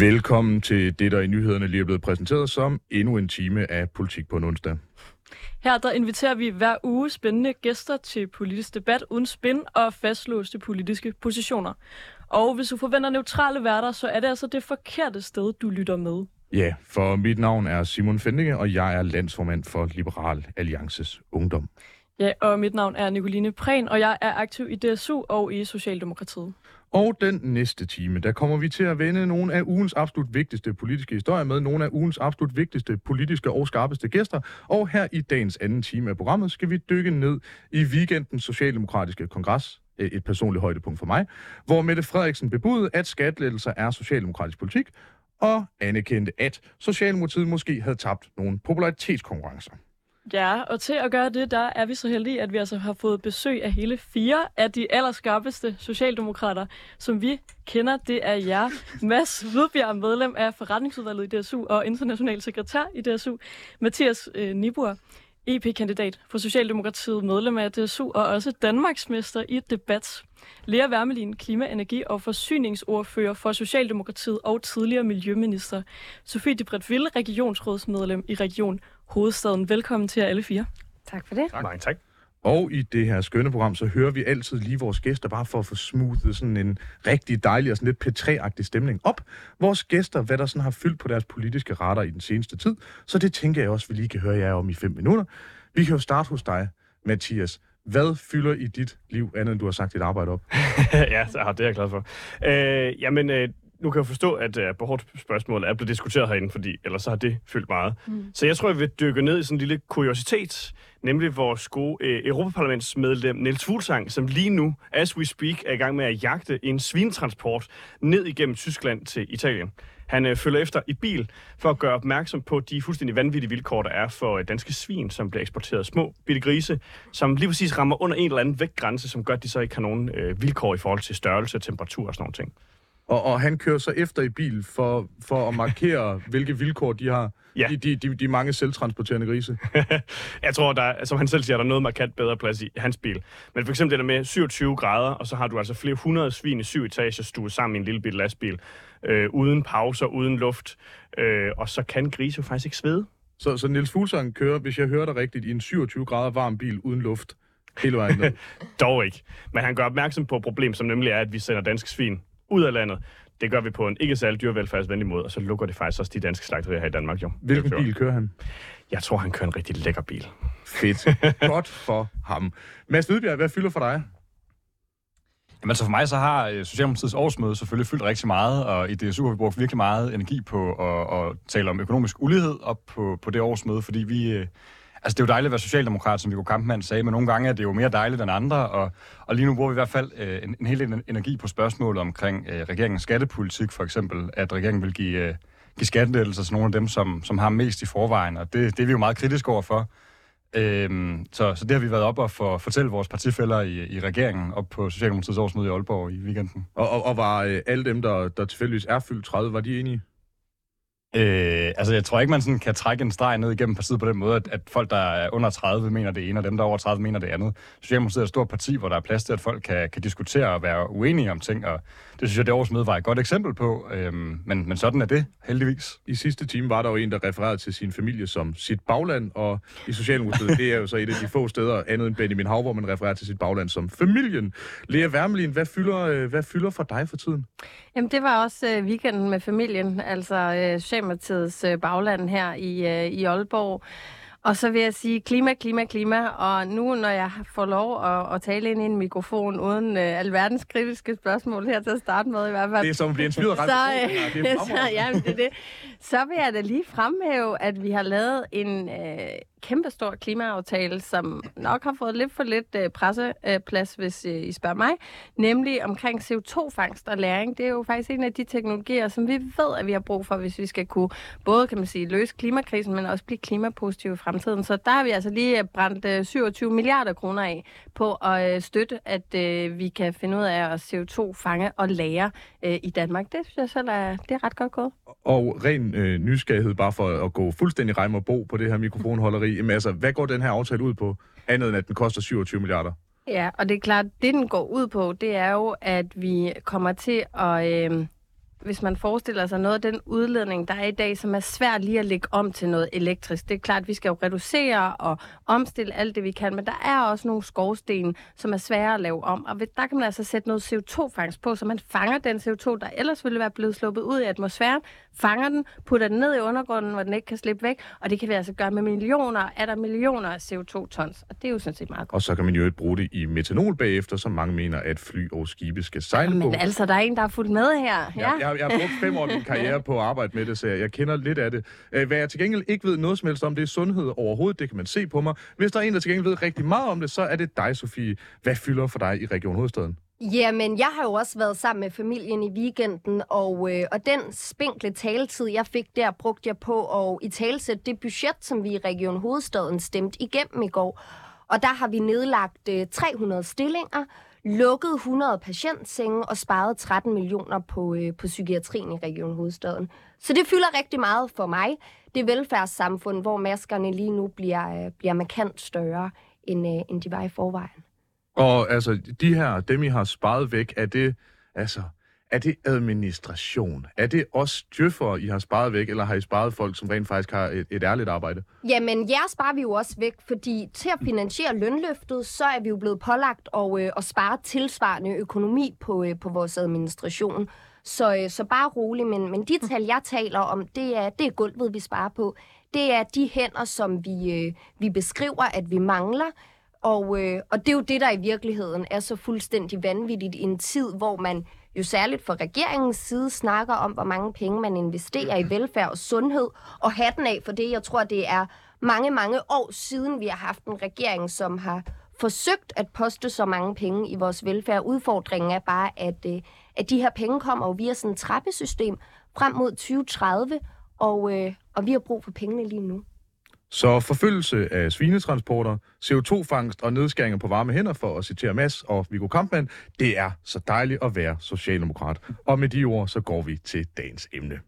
Velkommen til det, der i nyhederne lige er blevet præsenteret som endnu en time af Politik på en onsdag. Her der inviterer vi hver uge spændende gæster til politisk debat uden spin og fastlåste politiske positioner. Og hvis du forventer neutrale værter, så er det altså det forkerte sted, du lytter med. Ja, for mit navn er Simon Fendinge, og jeg er landsformand for Liberal Alliances Ungdom. Ja, og mit navn er Nicoline Prehn, og jeg er aktiv i DSU og i Socialdemokratiet. Og den næste time, der kommer vi til at vende nogle af ugens absolut vigtigste politiske historier med nogle af ugens absolut vigtigste politiske og skarpeste gæster. Og her i dagens anden time af programmet skal vi dykke ned i weekendens socialdemokratiske kongres, øh, et personligt højdepunkt for mig, hvor Mette Frederiksen bebudede, at skatlettelser er socialdemokratisk politik, og anerkendte, at Socialdemokratiet måske havde tabt nogle popularitetskonkurrencer. Ja, og til at gøre det, der er vi så heldige, at vi altså har fået besøg af hele fire af de allerskarpeste socialdemokrater, som vi kender. Det er jer, Mads Hvidbjerg, medlem af forretningsudvalget i DSU og international sekretær i DSU, Mathias øh, Nibur, EP-kandidat for Socialdemokratiet, medlem af DSU og også Danmarksmester i debat. Lea Wermelin, klima-, energi- og forsyningsordfører for Socialdemokratiet og tidligere miljøminister. Sofie de Ville, regionsrådsmedlem i Region Hovedstaden. Velkommen til jer alle fire. Tak for det. Tak. Mange tak. Og i det her skønne program, så hører vi altid lige vores gæster, bare for at få smoothet sådan en rigtig dejlig og sådan lidt P3-agtig stemning op. Vores gæster, hvad der sådan har fyldt på deres politiske retter i den seneste tid. Så det tænker jeg også, vi lige kan høre jer om i fem minutter. Vi kan jo starte hos dig, Mathias. Hvad fylder i dit liv, andet end du har sagt dit arbejde op? ja, det er jeg glad for. Øh, jamen, øh, nu kan jeg forstå, at uh, hårdt spørgsmål er blevet diskuteret herinde, fordi ellers så har det fyldt meget. Mm. Så jeg tror, jeg vil dykke ned i sådan en lille kuriositet, nemlig vores gode uh, Europaparlamentsmedlem Niels Fuglsang, som lige nu, as we speak, er i gang med at jagte en svintransport ned igennem Tyskland til Italien. Han uh, følger efter i bil for at gøre opmærksom på de fuldstændig vanvittige vilkår, der er for uh, danske svin, som bliver eksporteret små bitte grise, som lige præcis rammer under en eller anden vægtgrænse, som gør, at de så ikke har nogen uh, vilkår i forhold til størrelse, temperatur og sådan nogle ting. Og, og han kører så efter i bil for, for at markere, hvilke vilkår de har. Ja. De, de, de, de mange selvtransporterende grise. jeg tror, der er, som han selv siger, der er noget markant bedre plads i hans bil. Men for eksempel det der med 27 grader, og så har du altså flere hundrede svin i syv etager stuet sammen i en lille bil lastbil, øh, uden pauser, uden luft, øh, og så kan grise jo faktisk ikke svede. Så, så Niels Fuglsang kører, hvis jeg hører dig rigtigt, i en 27 grader varm bil uden luft hele vejen ned? Dog ikke. Men han gør opmærksom på et problem, som nemlig er, at vi sender danske svin ud af landet. Det gør vi på en ikke særlig dyrevelfærdsvenlig måde, og så lukker det faktisk også de danske slagterier her i Danmark. Jo. Hvilken bil kører han? Jeg tror, han kører en rigtig lækker bil. Fedt. Godt for ham. Mads Hvidbjerg, hvad fylder for dig? Jamen altså for mig så har øh, Socialdemokratiets årsmøde selvfølgelig fyldt rigtig meget, og i DSU har vi brugt virkelig meget energi på at, at tale om økonomisk ulighed op på, på det årsmøde, fordi vi, øh, Altså, det er jo dejligt at være socialdemokrat, som Viggo Kampmann sagde, men nogle gange er det jo mere dejligt end andre, og, og lige nu bruger vi i hvert fald øh, en, en hel del energi på spørgsmålet omkring øh, regeringens skattepolitik, for eksempel, at regeringen vil give, øh, give skattelettelser til nogle af dem, som, som har mest i forvejen, og det, det er vi jo meget kritiske overfor. Øhm, så, så det har vi været op og for, fortælle vores partifælder i, i regeringen op på Socialdemokratiets årsmøde i Aalborg i weekenden. Og, og, og var øh, alle dem, der, der tilfældigvis er fyldt 30, var de enige? Øh, altså, jeg tror ikke, man sådan kan trække en streg ned igennem partiet på den måde, at, at folk, der er under 30, mener det ene, og dem, der er over 30, mener det andet. Socialdemokratiet er et stort parti, hvor der er plads til, at folk kan, kan diskutere og være uenige om ting, og det synes jeg, det års møde var et godt eksempel på. Øhm, men, men sådan er det, heldigvis. I sidste time var der jo en, der refererede til sin familie som sit bagland, og i Socialdemokratiet, det er jo så et af de få steder, andet end Benjamin Hav, hvor man refererer til sit bagland som familien. Lea Wermelin, hvad fylder, øh, hvad fylder for dig for tiden? Jamen, det var også øh, weekenden med familien, altså øh, Socialdemokratiets øh, bagland her i, øh, i Aalborg. Og så vil jeg sige klima, klima, klima. Og nu, når jeg får lov at, at tale ind i en mikrofon uden øh, alverdens kritiske spørgsmål her til at starte med i hvert fald. Det er som at blive inspireret ret. Så, øh, det er så, det er det. Så vil jeg da lige fremhæve, at vi har lavet en øh, kæmpestor klimaaftale, som nok har fået lidt for lidt øh, presseplads, hvis øh, I spørger mig, nemlig omkring CO2-fangst og læring. Det er jo faktisk en af de teknologier, som vi ved, at vi har brug for, hvis vi skal kunne både, kan man sige, løse klimakrisen, men også blive klimapositive i fremtiden. Så der har vi altså lige øh, brændt øh, 27 milliarder kroner af på at øh, støtte, at øh, vi kan finde ud af at CO2-fange og lære øh, i Danmark. Det synes jeg selv er, det er ret godt gået. Og ren øh, nysgerrighed, bare for at gå fuldstændig rejm og bo på det her mikrofonholderi. Jamen, altså, hvad går den her aftale ud på, andet end at den koster 27 milliarder? Ja, og det er klart, det den går ud på, det er jo, at vi kommer til at... Øh, hvis man forestiller sig noget af den udledning, der er i dag, som er svært lige at lægge om til noget elektrisk. Det er klart, at vi skal jo reducere og omstille alt det, vi kan, men der er også nogle skovsten, som er svære at lave om. Og der kan man altså sætte noget CO2-fangst på, så man fanger den CO2, der ellers ville være blevet sluppet ud i atmosfæren, fanger den, putter den ned i undergrunden, hvor den ikke kan slippe væk, og det kan vi altså gøre med millioner, er der millioner af CO2-tons, og det er jo sådan set meget godt. Og så kan man jo ikke bruge det i metanol bagefter, som mange mener, at fly og skibe skal sejle på. Men altså, der er en, der er fuldt med her. Ja. Ja, jeg, jeg har brugt fem år af min karriere på at arbejde med det, så jeg, jeg kender lidt af det. Øh, Hvad jeg til gengæld ikke ved noget som helst om, det er sundhed overhovedet. Det kan man se på mig. Hvis der er en, der til gengæld ved rigtig meget om det, så er det dig, Sofie. Hvad fylder for dig i Region Hovedstaden? Jamen, jeg har jo også været sammen med familien i weekenden, og, øh, og den spinkle taletid, jeg fik der, brugte jeg på at i talsætte det budget, som vi i Region Hovedstaden stemte igennem i går. Og der har vi nedlagt øh, 300 stillinger, lukket 100 patientsenge og sparet 13 millioner på, øh, på psykiatrien i Region Hovedstaden. Så det fylder rigtig meget for mig. Det velfærdssamfund, hvor maskerne lige nu bliver, øh, bliver markant større, end, øh, end de var i forvejen. Og altså, de her, dem I har sparet væk, er det, altså, er det administration? Er det også djøffere, I har sparet væk, eller har I sparet folk, som rent faktisk har et, et ærligt arbejde? Jamen, jer sparer vi jo også væk, fordi til at finansiere lønløftet, så er vi jo blevet pålagt at, øh, at spare tilsvarende økonomi på, øh, på vores administration. Så, øh, så bare rolig, men, men de tal, jeg taler om, det er, det er gulvet, vi sparer på. Det er de hænder, som vi, øh, vi beskriver, at vi mangler. Og, øh, og det er jo det, der i virkeligheden er så fuldstændig vanvittigt i en tid, hvor man jo særligt fra regeringens side snakker om, hvor mange penge man investerer i velfærd og sundhed, og hatten af for det. Jeg tror, det er mange, mange år siden, vi har haft en regering, som har forsøgt at poste så mange penge i vores velfærd. Udfordringen er bare, at, øh, at de her penge kommer jo via sådan et trappesystem frem mod 2030, og, øh, og vi har brug for pengene lige nu. Så forfølgelse af svinetransporter, CO2-fangst og nedskæringer på varme hænder, for at citere Mads og Viggo Kampmann, det er så dejligt at være socialdemokrat. Og med de ord, så går vi til dagens emne.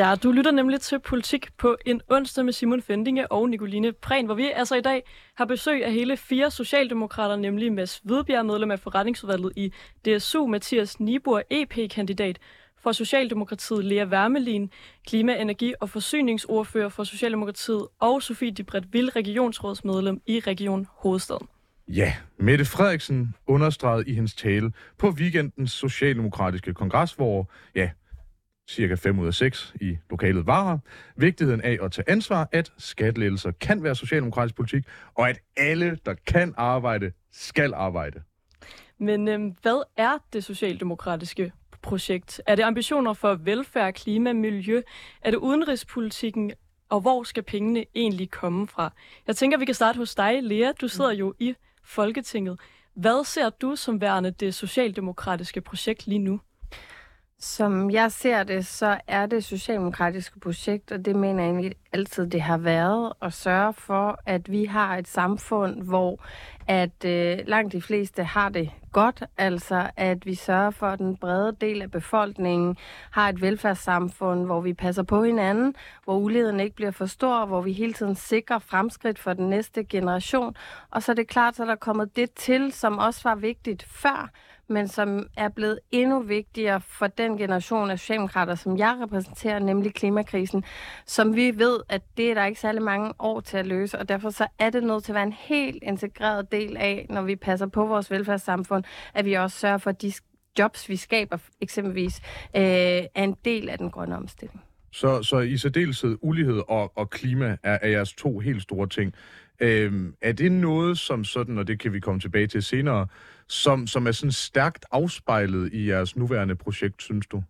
Ja, du lytter nemlig til Politik på en onsdag med Simon Fendinge og Nicoline Prehn, hvor vi altså i dag har besøg af hele fire socialdemokrater, nemlig Mads Hvidbjerg, medlem af forretningsudvalget i DSU, Mathias Nibur, EP-kandidat for Socialdemokratiet, Lea Wermelin, klima-, energi- og forsyningsordfører for Socialdemokratiet, og Sofie Dibret Vild, regionsrådsmedlem i Region Hovedstaden. Ja, Mette Frederiksen understregede i hendes tale på weekendens socialdemokratiske kongres, hvor ja, cirka 5 ud af 6 i lokalet varer, vigtigheden af at tage ansvar, at skattelettelser kan være socialdemokratisk politik, og at alle, der kan arbejde, skal arbejde. Men øhm, hvad er det socialdemokratiske projekt? Er det ambitioner for velfærd, klima, miljø? Er det udenrigspolitikken? Og hvor skal pengene egentlig komme fra? Jeg tænker, vi kan starte hos dig, Lea. Du sidder jo i Folketinget. Hvad ser du som værende det socialdemokratiske projekt lige nu? Som jeg ser det, så er det socialdemokratiske projekt, og det mener jeg egentlig altid, det har været, at sørge for, at vi har et samfund, hvor at øh, langt de fleste har det godt, altså at vi sørger for, at den brede del af befolkningen har et velfærdssamfund, hvor vi passer på hinanden, hvor uligheden ikke bliver for stor, hvor vi hele tiden sikrer fremskridt for den næste generation. Og så er det klart, så er der kommet det til, som også var vigtigt før, men som er blevet endnu vigtigere for den generation af socialdemokrater, som jeg repræsenterer, nemlig klimakrisen, som vi ved, at det er der ikke særlig mange år til at løse, og derfor så er det nødt til at være en helt integreret del af, når vi passer på vores velfærdssamfund, at vi også sørger for, at de jobs, vi skaber eksempelvis, øh, er en del af den grønne omstilling. Så, så i særdeleshed ulighed og, og klima er, er jeres to helt store ting. Øhm, er det noget, som sådan, og det kan vi komme tilbage til senere, som, som er sådan stærkt afspejlet i jeres nuværende projekt, synes du?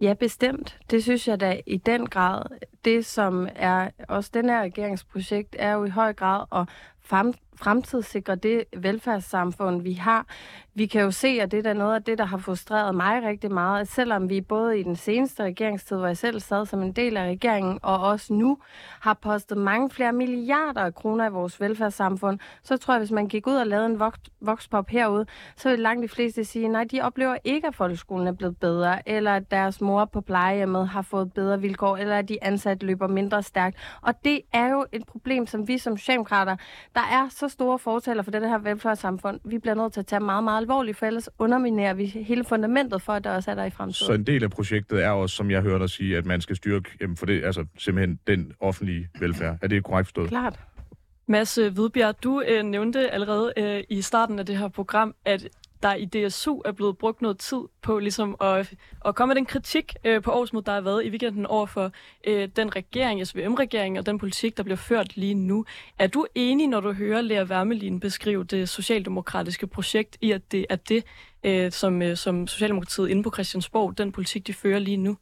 Ja, bestemt. Det synes jeg da i den grad. Det, som er også den her regeringsprojekt, er jo i høj grad at frem, fremtidssikre det velfærdssamfund, vi har. Vi kan jo se, at det er noget af det, der har frustreret mig rigtig meget, at selvom vi både i den seneste regeringstid, hvor jeg selv sad som en del af regeringen, og også nu har postet mange flere milliarder af kroner i vores velfærdssamfund, så tror jeg, hvis man gik ud og lavede en vokspop herude, så vil langt de fleste sige, nej, de oplever ikke, at folkeskolen er blevet bedre, eller at deres mor på plejehjemmet har fået bedre vilkår, eller at de ansatte løber mindre stærkt. Og det er jo et problem, som vi som socialdemokrater, der er så store fortaler for det her velfærdssamfund, vi bliver nødt til at tage meget, meget alvorligt, for ellers underminerer vi hele fundamentet for, at der også er der i fremtiden. Så en del af projektet er også, som jeg hørte dig sige, at man skal styrke jamen for det, altså simpelthen den offentlige velfærd. Er det korrekt forstået? Klart. Mads Hvidbjerg, du øh, nævnte allerede øh, i starten af det her program, at der i DSU er blevet brugt noget tid på ligesom at, at komme med den kritik øh, på årsmødet, der har været i weekenden over for øh, den regering, SVM-regeringen og den politik, der bliver ført lige nu. Er du enig, når du hører Lea Wermelin beskrive det socialdemokratiske projekt i, at det er det, øh, som, øh, som Socialdemokratiet inde på Christiansborg, den politik, de fører lige nu?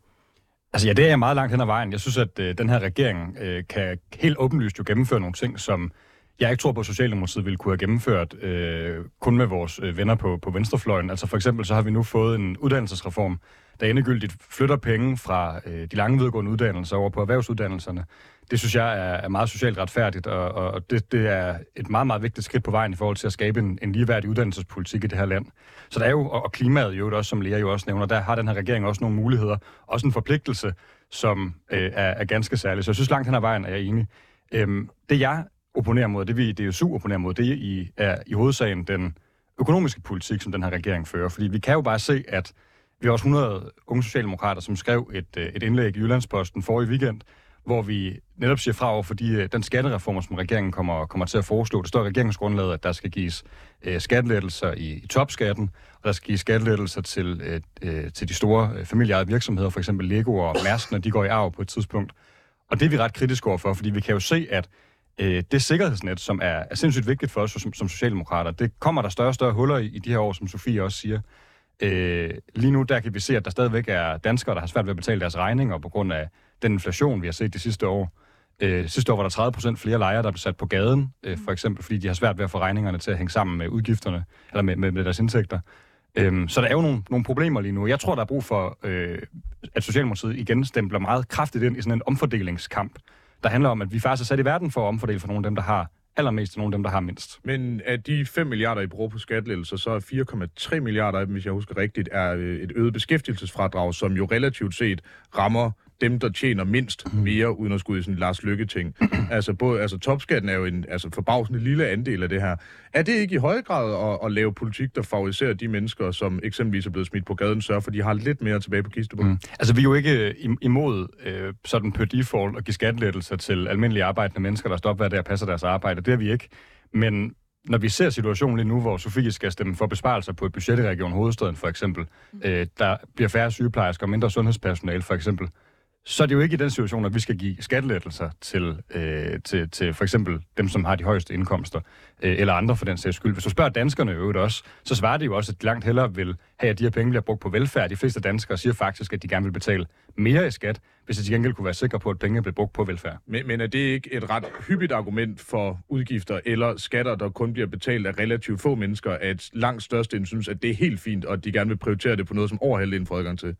Altså ja, det er jeg meget langt hen ad vejen. Jeg synes, at øh, den her regering øh, kan helt åbenlyst jo gennemføre nogle ting, som jeg ikke tror på, at Socialdemokratiet ville kunne have gennemført øh, kun med vores øh, venner på, på venstrefløjen. Altså for eksempel så har vi nu fået en uddannelsesreform, der endegyldigt flytter penge fra øh, de lange videregående uddannelser over på erhvervsuddannelserne. Det synes jeg er, er meget socialt retfærdigt, og, og det, det er et meget, meget vigtigt skridt på vejen i forhold til at skabe en, en ligeværdig uddannelsespolitik i det her land. Så der er jo, og, og klimaet jo også, som Lea jo også nævner, der har den her regering også nogle muligheder, også en forpligtelse, som øh, er, er ganske særlig. Så jeg synes langt hen ad vejen er jeg enig. Øhm, det jeg opponerer mod, det vi det DSU opponerer mod, det i, er i hovedsagen den økonomiske politik, som den her regering fører. Fordi vi kan jo bare se, at vi har også 100 unge socialdemokrater, som skrev et, øh, et indlæg i Jyllandsposten for i weekend, hvor vi netop siger fra over for de, øh, den skattereformer, som regeringen kommer, kommer til at foreslå. Det står i regeringsgrundlaget, at der skal gives øh, skattelettelser i, i topskatten, og der skal gives skattelettelser til, øh, øh til de store øh, familieejede virksomheder, for eksempel Lego og Mærsk, når de går i arv på et tidspunkt. Og det er vi ret kritiske overfor, fordi vi kan jo se, at øh, det sikkerhedsnet, som er, er sindssygt vigtigt for os som, som socialdemokrater, det kommer der større og større huller i, i de her år, som Sofie også siger. Øh, lige nu der kan vi se, at der stadigvæk er danskere, der har svært ved at betale deres regninger på grund af den inflation, vi har set de sidste år. Øh, sidste år var der 30 procent flere lejere, der blev sat på gaden, øh, for eksempel fordi de har svært ved at få regningerne til at hænge sammen med udgifterne, eller med, med, med deres indtægter. Øhm, så der er jo nogle, nogle problemer lige nu. Jeg tror, der er brug for, øh, at Socialdemokratiet igen stempler meget kraftigt ind i sådan en omfordelingskamp, der handler om, at vi faktisk er sat i verden for at omfordele fra nogle af dem, der har allermest til nogle af dem, der har mindst. Men af de 5 milliarder, I bruger på skattelettelser, så er 4,3 milliarder af dem, hvis jeg husker rigtigt, er øh, et øget beskæftigelsesfradrag, som jo relativt set rammer dem, der tjener mindst mm. mere, uden at skulle i sådan en Lars Lykke-ting. altså, både, altså topskatten er jo en altså, forbavsende lille andel af det her. Er det ikke i høj grad at, at lave politik, der favoriserer de mennesker, som eksempelvis er blevet smidt på gaden, sørge for, at de har lidt mere tilbage på kistebunden? Mm. Altså, vi er jo ikke imod øh, sådan på default at give skattelettelser til almindelige arbejdende mennesker, der står hver dag og passer deres arbejde. Det er vi ikke. Men når vi ser situationen lige nu, hvor Sofie skal stemme for besparelser på et budget i Region Hovedstaden for eksempel, mm. øh, der bliver færre sygeplejersker og mindre sundhedspersonale for eksempel, så er det jo ikke i den situation, at vi skal give skattelettelser til, øh, til, til for eksempel dem, som har de højeste indkomster, øh, eller andre for den sags skyld. Hvis du spørger danskerne i øvrigt også, så svarer de jo også, at de langt hellere vil have, at de her penge bliver brugt på velfærd. De fleste danskere siger faktisk, at de gerne vil betale mere i skat, hvis de til gengæld kunne være sikre på, at pengene bliver brugt på velfærd. Men, men er det ikke et ret hyppigt argument for udgifter eller skatter, der kun bliver betalt af relativt få mennesker, at langt størstedelen synes, at det er helt fint, og at de gerne vil prioritere det på noget, som overhalvdelen får adgang til?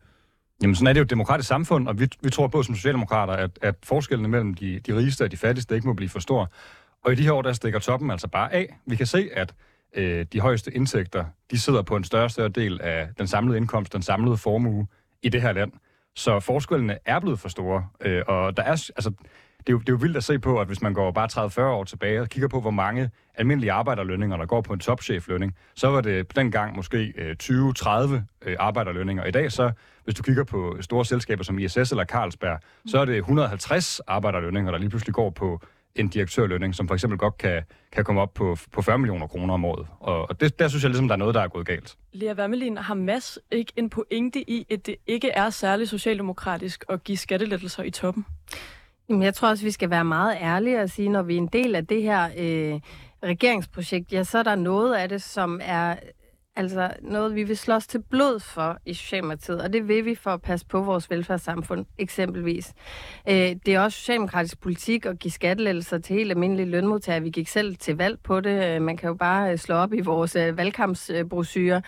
Jamen, sådan er det jo et demokratisk samfund, og vi, vi tror på som socialdemokrater, at, at forskellene mellem de, de rigeste og de fattigste ikke må blive for stor. Og i de her år, der stikker toppen altså bare af. Vi kan se, at øh, de højeste indtægter, de sidder på en større og større del af den samlede indkomst, den samlede formue i det her land. Så forskellene er blevet for store, øh, og der er, altså, det er, jo, det er jo vildt at se på, at hvis man går bare 30-40 år tilbage og kigger på, hvor mange almindelige arbejderlønninger, der går på en topcheflønning, så var det dengang måske øh, 20-30 øh, arbejderlønninger. I dag så, hvis du kigger på store selskaber som ISS eller Carlsberg, så er det 150 arbejderlønninger, der lige pludselig går på en direktørlønning, som for eksempel godt kan, kan komme op på, på 40 millioner kroner om året. Og, og det, der synes jeg ligesom, der er noget, der er gået galt. Lea Wermelin, har Mads ikke en pointe i, at det ikke er særlig socialdemokratisk at give skattelettelser i toppen? Jamen, jeg tror også, vi skal være meget ærlige og sige, når vi er en del af det her øh, regeringsprojekt, ja, så er der noget af det, som er altså noget, vi vil slås til blod for i Socialdemokratiet, og det vil vi for at passe på vores velfærdssamfund, eksempelvis. Øh, det er også socialdemokratisk politik at give skattelettelser til helt almindelige lønmodtagere. Vi gik selv til valg på det. Øh, man kan jo bare øh, slå op i vores øh, valgkampsbrosyrer.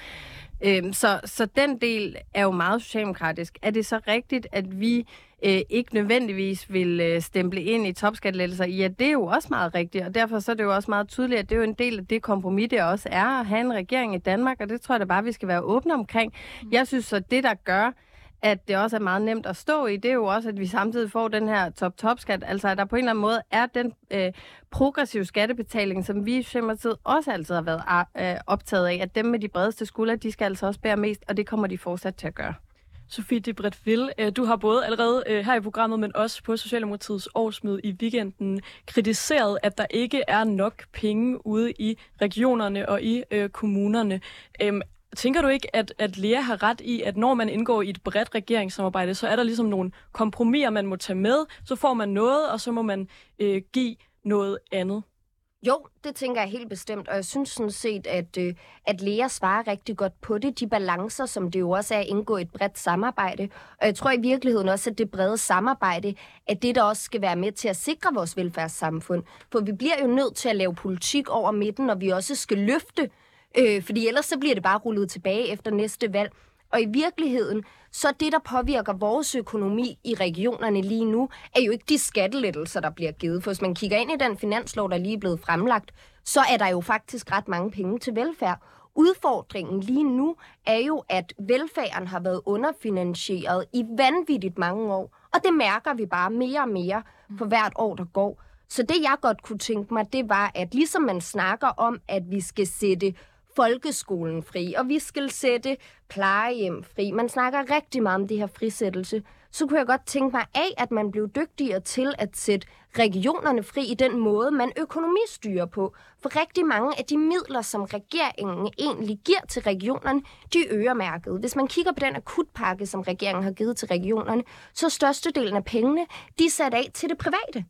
Så, så den del er jo meget socialdemokratisk. Er det så rigtigt, at vi øh, ikke nødvendigvis vil øh, stemple ind i topskattelettelser, ja, det er jo også meget rigtigt, og derfor så er det jo også meget tydeligt, at det er jo en del af det kompromis, det også er at have en regering i Danmark, og det tror jeg da bare, vi skal være åbne omkring. Mm. Jeg synes så, det der gør, at det også er meget nemt at stå i, det er jo også, at vi samtidig får den her top-top-skat. Altså, at der på en eller anden måde er den øh, progressive skattebetaling, som vi i Socialdemokratiet også altid har været øh, optaget af, at dem med de bredeste skuldre, de skal altså også bære mest, og det kommer de fortsat til at gøre. Sofie de Bretville, øh, du har både allerede øh, her i programmet, men også på Socialdemokratiets årsmøde i weekenden kritiseret, at der ikke er nok penge ude i regionerne og i øh, kommunerne. Øhm, tænker du ikke, at, at Lea har ret i, at når man indgår i et bredt regeringssamarbejde, så er der ligesom nogle kompromiser, man må tage med, så får man noget, og så må man øh, give noget andet? Jo, det tænker jeg helt bestemt, og jeg synes sådan set, at, øh, at Lea svarer rigtig godt på det. De balancer, som det jo også er at indgå et bredt samarbejde. Og jeg tror i virkeligheden også, at det brede samarbejde er det, der også skal være med til at sikre vores velfærdssamfund. For vi bliver jo nødt til at lave politik over midten, og vi også skal løfte, øh, fordi ellers så bliver det bare rullet tilbage efter næste valg. Og i virkeligheden, så det, der påvirker vores økonomi i regionerne lige nu, er jo ikke de skattelettelser, der bliver givet. For hvis man kigger ind i den finanslov, der lige er blevet fremlagt, så er der jo faktisk ret mange penge til velfærd. Udfordringen lige nu er jo, at velfærden har været underfinansieret i vanvittigt mange år. Og det mærker vi bare mere og mere for hvert år, der går. Så det, jeg godt kunne tænke mig, det var, at ligesom man snakker om, at vi skal sætte folkeskolen fri, og vi skal sætte plejehjem fri. Man snakker rigtig meget om det her frisættelse. Så kunne jeg godt tænke mig af, at man blev dygtigere til at sætte regionerne fri i den måde, man økonomistyrer på. For rigtig mange af de midler, som regeringen egentlig giver til regionerne, de er øremærket. Hvis man kigger på den akutpakke, som regeringen har givet til regionerne, så størstedelen af pengene, de er sat af til det private.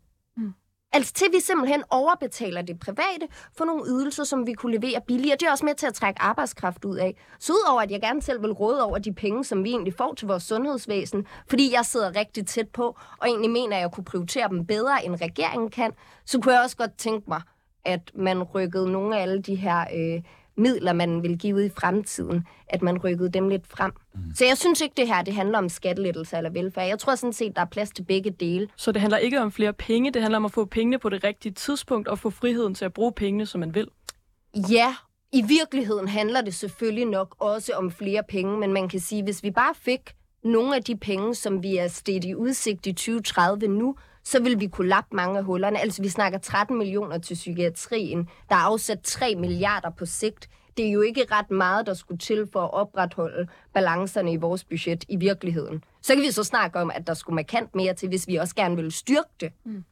Altså til vi simpelthen overbetaler det private for nogle ydelser, som vi kunne levere billigere. Det er også med til at trække arbejdskraft ud af. Så udover at jeg gerne selv vil råde over de penge, som vi egentlig får til vores sundhedsvæsen, fordi jeg sidder rigtig tæt på, og egentlig mener, at jeg kunne prioritere dem bedre, end regeringen kan, så kunne jeg også godt tænke mig, at man rykkede nogle af alle de her øh, midler, man vil give ud i fremtiden, at man rykkede dem lidt frem. Mm. Så jeg synes ikke, det her det handler om skattelettelse eller velfærd. Jeg tror sådan set, der er plads til begge dele. Så det handler ikke om flere penge, det handler om at få pengene på det rigtige tidspunkt og få friheden til at bruge pengene, som man vil? Ja, i virkeligheden handler det selvfølgelig nok også om flere penge, men man kan sige, hvis vi bare fik nogle af de penge, som vi er stedt i udsigt i 2030 nu, så vil vi kunne lappe mange af hullerne. Altså, vi snakker 13 millioner til psykiatrien. Der er afsat 3 milliarder på sigt. Det er jo ikke ret meget, der skulle til for at opretholde balancerne i vores budget i virkeligheden. Så kan vi så snakke om, at der skulle markant mere til, hvis vi også gerne vil styrke det. Mm.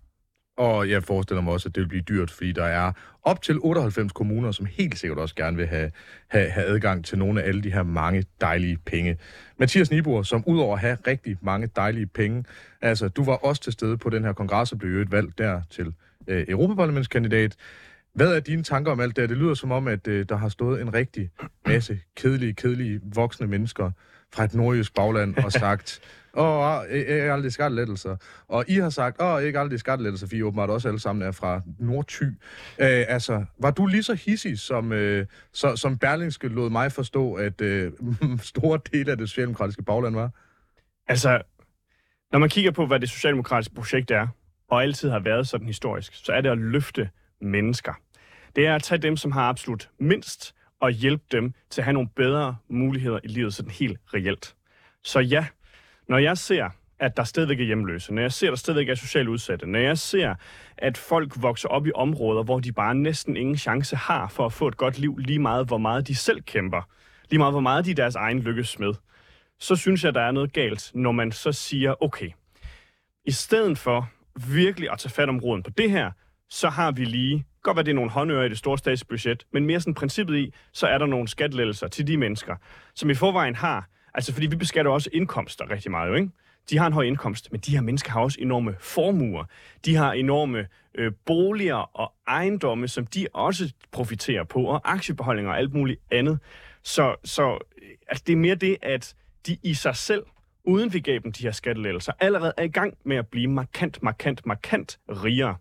Og jeg forestiller mig også, at det vil blive dyrt, fordi der er op til 98 kommuner, som helt sikkert også gerne vil have, have, have adgang til nogle af alle de her mange dejlige penge. Mathias Nibor, som udover at have rigtig mange dejlige penge, altså du var også til stede på den her kongres og blev jo et valg der til øh, Europaparlamentskandidat. Hvad er dine tanker om alt det? Det lyder som om, at øh, der har stået en rigtig masse kedelige, kedelige voksne mennesker fra et nordjysk bagland og sagt, åh, oh, ikke aldrig skattelettelser. Og I har sagt, åh, oh, ikke aldrig skattelettelser, for I åbenbart også alle sammen er fra Nordty. Øh, altså, var du lige så hissig, som, øh, så, som Berlingske lod mig forstå, at øh, store dele af det socialdemokratiske bagland var? Altså, når man kigger på, hvad det socialdemokratiske projekt er, og altid har været sådan historisk, så er det at løfte mennesker. Det er at tage dem, som har absolut mindst, og hjælpe dem til at have nogle bedre muligheder i livet, sådan helt reelt. Så ja, når jeg ser, at der stadigvæk er hjemløse, når jeg ser, at der stadigvæk er socialt udsatte, når jeg ser, at folk vokser op i områder, hvor de bare næsten ingen chance har for at få et godt liv, lige meget hvor meget de selv kæmper, lige meget hvor meget de deres egen lykkes med, så synes jeg, der er noget galt, når man så siger, okay, i stedet for virkelig at tage fat om roden på det her, så har vi lige, godt hvad det er nogle håndører i det store statsbudget, men mere sådan princippet i, så er der nogle skattelettelser til de mennesker, som i forvejen har, altså fordi vi beskatter også indkomster rigtig meget, jo, ikke? De har en høj indkomst, men de her mennesker har også enorme formuer. De har enorme øh, boliger og ejendomme, som de også profiterer på, og aktiebeholdninger og alt muligt andet. Så, så øh, altså, det er mere det, at de i sig selv, uden vi gav dem de her skattelettelser, allerede er i gang med at blive markant, markant, markant rigere.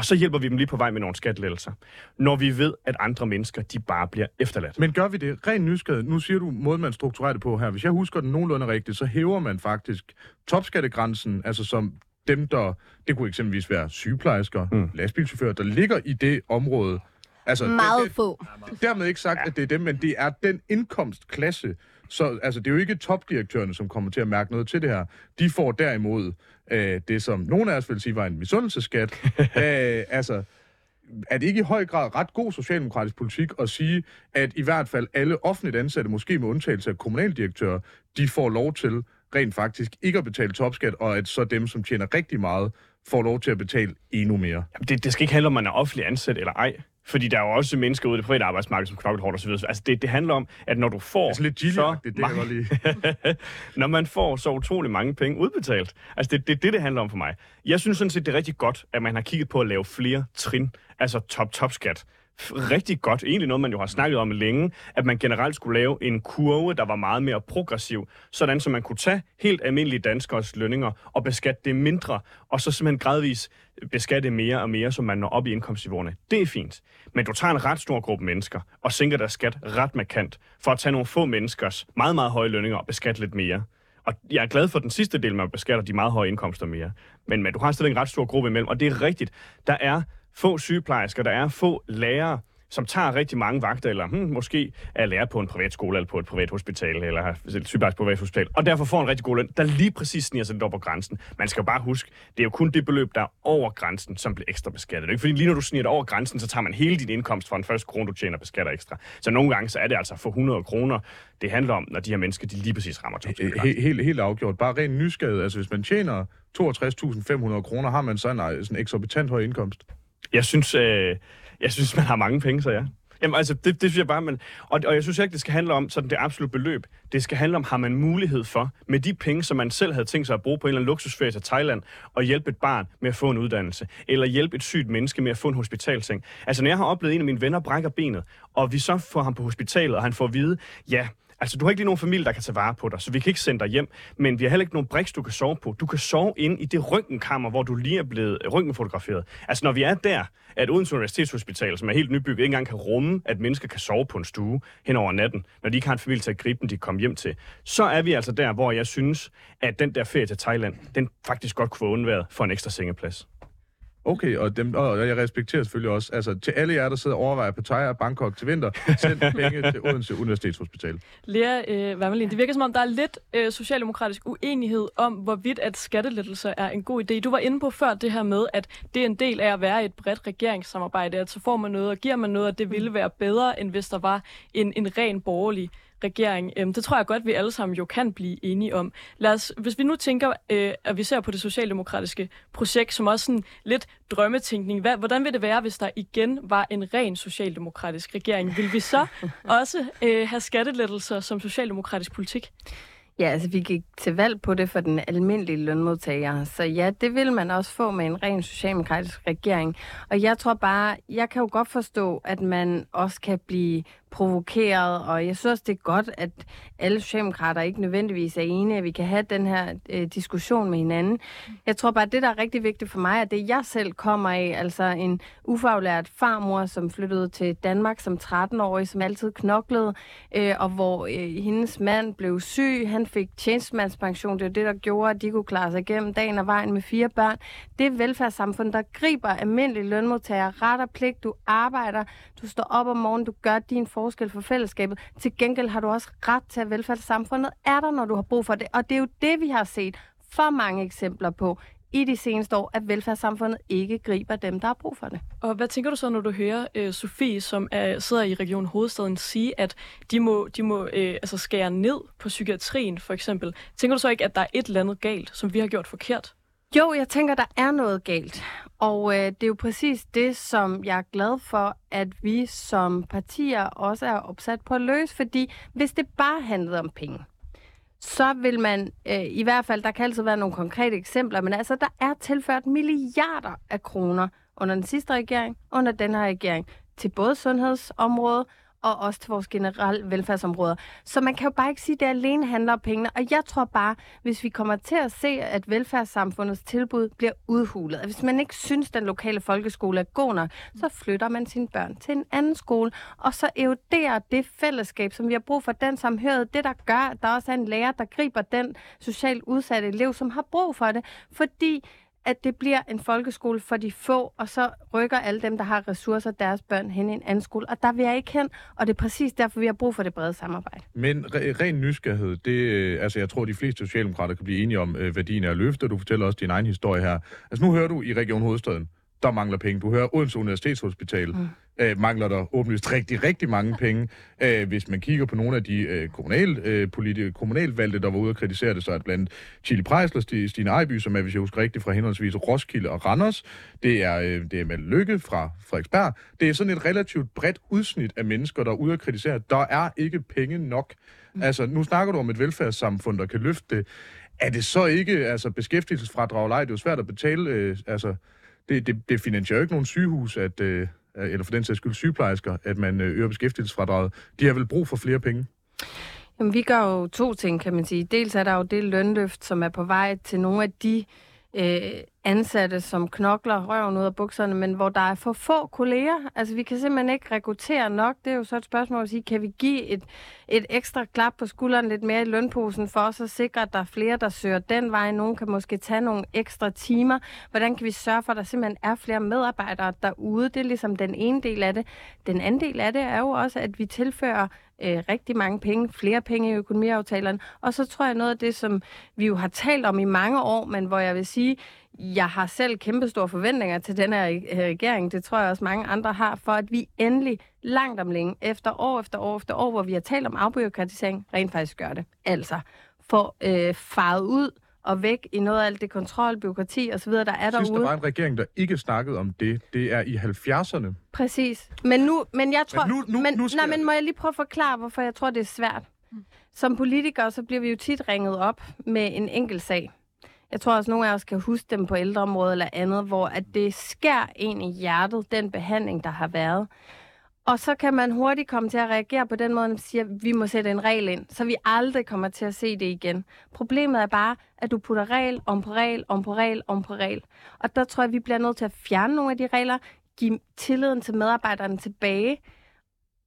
Og så hjælper vi dem lige på vej med nogle skattelettelser, når vi ved, at andre mennesker, de bare bliver efterladt. Men gør vi det rent nysgerrigt? Nu siger du, måden man strukturerer det på her. Hvis jeg husker den nogenlunde rigtigt, så hæver man faktisk topskattegrænsen, altså som dem, der... Det kunne eksempelvis være sygeplejersker, mm. lastbilchauffører, der ligger i det område. Altså, Meget det, få. dermed ikke sagt, at det er dem, men det er den indkomstklasse. Så altså, det er jo ikke topdirektørerne, som kommer til at mærke noget til det her. De får derimod øh, det, som nogle af os vil sige var en misundelseskat. øh, altså, er det ikke i høj grad ret god socialdemokratisk politik at sige, at i hvert fald alle offentligt ansatte, måske med undtagelse af kommunaldirektører, de får lov til rent faktisk ikke at betale topskat, og at så dem, som tjener rigtig meget, får lov til at betale endnu mere? Jamen, det, det skal ikke handle om, man er offentlig ansat eller ej. Fordi der er jo også mennesker ude i det private arbejdsmarked, som knokler hårdt osv. Altså det, det handler om, at når du får... Altså lidt så det, jeg godt lide. når man får så utrolig mange penge udbetalt. Altså det er det, det, det handler om for mig. Jeg synes sådan set, det er rigtig godt, at man har kigget på at lave flere trin, altså top-top-skat rigtig godt, egentlig noget, man jo har snakket om længe, at man generelt skulle lave en kurve, der var meget mere progressiv, sådan så man kunne tage helt almindelige danskers lønninger og beskatte det mindre, og så simpelthen gradvist beskatte mere og mere, så man når op i indkomstniveauerne. Det er fint. Men du tager en ret stor gruppe mennesker og sænker deres skat ret markant, for at tage nogle få menneskers meget, meget høje lønninger og beskatte lidt mere. Og jeg er glad for den sidste del, man beskatter de meget høje indkomster mere. Men, men du har stadig en ret stor gruppe imellem, og det er rigtigt. Der er få sygeplejersker, der er få lærere, som tager rigtig mange vagter, eller hmm, måske er lærer på en privat skole, eller på et privat hospital, eller har sygeplejerske på et privat hospital, og derfor får en rigtig god løn, der lige præcis sniger sig lidt op på grænsen. Man skal jo bare huske, det er jo kun det beløb, der er over grænsen, som bliver ekstra beskattet. Det er ikke fordi lige når du sniger det over grænsen, så tager man hele din indkomst fra den første krone, du tjener, beskatter ekstra. Så nogle gange så er det altså for 100 kroner, det handler om, når de her mennesker, de lige præcis rammer Helt, helt, helt afgjort. Bare rent nysgerrighed. Altså hvis man tjener 62.500 kroner, har man så en, øh, sådan en eksorbitant høj indkomst. Jeg synes, øh, jeg synes, man har mange penge, så ja. Jamen altså, det, det synes jeg bare, man... Og, og jeg synes ikke, det skal handle om sådan det absolutte beløb. Det skal handle om, har man mulighed for, med de penge, som man selv havde tænkt sig at bruge på en eller anden luksusferie til Thailand, og hjælpe et barn med at få en uddannelse, eller hjælpe et sygt menneske med at få en hospitalseng. Altså, når jeg har oplevet, at en af mine venner brækker benet, og vi så får ham på hospitalet, og han får at vide, ja, Altså, du har ikke lige nogen familie, der kan tage vare på dig, så vi kan ikke sende dig hjem. Men vi har heller ikke nogen briks, du kan sove på. Du kan sove ind i det røntgenkammer, hvor du lige er blevet øh, røntgenfotograferet. Altså, når vi er der, at Odense Universitetshospital, som er helt nybygget, ikke engang kan rumme, at mennesker kan sove på en stue hen over natten, når de ikke har en familie til at gribe dem, de kommer hjem til, så er vi altså der, hvor jeg synes, at den der ferie til Thailand, den faktisk godt kunne være undværet for en ekstra sengeplads. Okay, og, dem, og jeg respekterer selvfølgelig også, altså til alle jer, der sidder og overvejer Pattaya og Bangkok til vinter, send penge til Odense Universitetshospital. Lea øh, Wermelin, det virker som om, der er lidt øh, socialdemokratisk uenighed om, hvorvidt at skattelettelser er en god idé. Du var inde på før det her med, at det er en del af at være et bredt regeringssamarbejde, at så får man noget og giver man noget, og det ville være bedre, end hvis der var en, en ren borgerlig regering. Øhm, det tror jeg godt, vi alle sammen jo kan blive enige om. Lad os, hvis vi nu tænker, øh, at vi ser på det socialdemokratiske projekt som også sådan lidt drømmetænkning. Hvad, hvordan vil det være, hvis der igen var en ren socialdemokratisk regering? Vil vi så også øh, have skattelettelser som socialdemokratisk politik? Ja, altså vi gik til valg på det for den almindelige lønmodtager. Så ja, det vil man også få med en ren socialdemokratisk regering. Og jeg tror bare, jeg kan jo godt forstå, at man også kan blive provokeret, og jeg synes også, det er godt, at alle socialdemokrater ikke nødvendigvis er enige, at vi kan have den her øh, diskussion med hinanden. Jeg tror bare, at det, der er rigtig vigtigt for mig, er det, jeg selv kommer af, altså en ufaglært farmor, som flyttede til Danmark som 13-årig, som altid knoklede, øh, og hvor øh, hendes mand blev syg, han fik tjenestemandspension, det er det, der gjorde, at de kunne klare sig igennem dagen og vejen med fire børn. Det er velfærdssamfund, der griber almindelige lønmodtagere, ret og pligt, du arbejder, du står op om morgenen, du gør din forskel for fællesskabet. Til gengæld har du også ret til, at velfærdssamfundet er der, når du har brug for det. Og det er jo det, vi har set for mange eksempler på i de seneste år, at velfærdssamfundet ikke griber dem, der har brug for det. Og hvad tænker du så, når du hører øh, Sofie, som er, sidder i Region Hovedstaden, sige, at de må, de må øh, altså skære ned på psykiatrien, for eksempel? Tænker du så ikke, at der er et eller andet galt, som vi har gjort forkert? Jo, jeg tænker, der er noget galt. Og øh, det er jo præcis det, som jeg er glad for, at vi som partier også er opsat på at løse. Fordi hvis det bare handlede om penge, så vil man, øh, i hvert fald, der kan altid være nogle konkrete eksempler, men altså, der er tilført milliarder af kroner under den sidste regering, under den her regering, til både sundhedsområdet og også til vores generelle velfærdsområder. Så man kan jo bare ikke sige, at det alene handler om pengene. Og jeg tror bare, hvis vi kommer til at se, at velfærdssamfundets tilbud bliver udhulet, at hvis man ikke synes, at den lokale folkeskole er god nok, så flytter man sine børn til en anden skole, og så eroderer det fællesskab, som vi har brug for, den samhørighed, det der gør, at der også er en lærer, der griber den socialt udsatte elev, som har brug for det. Fordi at det bliver en folkeskole for de få, og så rykker alle dem, der har ressourcer, deres børn hen i en anden skole. Og der vil jeg ikke hen, og det er præcis derfor, vi har brug for det brede samarbejde. Men re- ren nysgerrighed, det, øh, altså jeg tror, de fleste socialdemokrater kan blive enige om øh, værdien af at løfte. Du fortæller også din egen historie her. Altså nu hører du i Region Hovedstaden, der mangler penge. Du hører Odense Universitetshospital, mm. Øh, mangler der åbenlyst rigtig, rigtig mange penge. Øh, hvis man kigger på nogle af de øh, kommunal, øh, politi- kommunalvalgte, der var ude og kritisere det, så er det blandt Chili Prejsler, Stine Ejby, som er, hvis jeg husker rigtigt, fra henholdsvis Roskilde og Randers. Det er, øh, det er med Lykke fra Frederiksberg. Det er sådan et relativt bredt udsnit af mennesker, der er ude og kritisere. Der er ikke penge nok. Mm. Altså, nu snakker du om et velfærdssamfund, der kan løfte det. Er det så ikke, altså beskæftigelsesfradrag, det er jo svært at betale, øh, altså det, det, det finansierer jo ikke nogen sygehus, at, øh, Øh, eller for den sags skyld sygeplejersker, at man øh, øger beskæftigelsesfradraget. De har vel brug for flere penge? Jamen, vi gør jo to ting, kan man sige. Dels er der jo det lønløft, som er på vej til nogle af de øh, ansatte, som knokler røven ud af bukserne, men hvor der er for få kolleger. Altså, vi kan simpelthen ikke rekruttere nok. Det er jo så et spørgsmål at sige, kan vi give et, et ekstra klap på skulderen lidt mere i lønposen for os at sikre, at der er flere, der søger den vej. Nogen kan måske tage nogle ekstra timer. Hvordan kan vi sørge for, at der simpelthen er flere medarbejdere derude? Det er ligesom den ene del af det. Den anden del af det er jo også, at vi tilfører øh, rigtig mange penge, flere penge i økonomiaftalerne. Og så tror jeg noget af det, som vi jo har talt om i mange år, men hvor jeg vil sige, jeg har selv kæmpe store forventninger til den her regering. Det tror jeg også mange andre har, for at vi endelig langt om længe, efter år efter år efter år, hvor vi har talt om afbyråkratisering, rent faktisk gør det. Altså, få øh, faret ud og væk i noget af alt det kontrol, byråkrati osv., der er Sidst derude. der var en regering, der ikke snakkede om det. Det er i 70'erne. Præcis. Men nu, men jeg tror, Men nu- nu- men, nu nej, men må jeg lige prøve at forklare, hvorfor jeg tror, det er svært. Som politikere, så bliver vi jo tit ringet op med en enkelt sag. Jeg tror også, nogle af os kan huske dem på ældreområdet eller andet, hvor at det skær en i hjertet, den behandling, der har været. Og så kan man hurtigt komme til at reagere på den måde, at man siger, at vi må sætte en regel ind, så vi aldrig kommer til at se det igen. Problemet er bare, at du putter regel om på regel, om på regel, om på regel. Og der tror jeg, vi bliver nødt til at fjerne nogle af de regler, give tilliden til medarbejderne tilbage,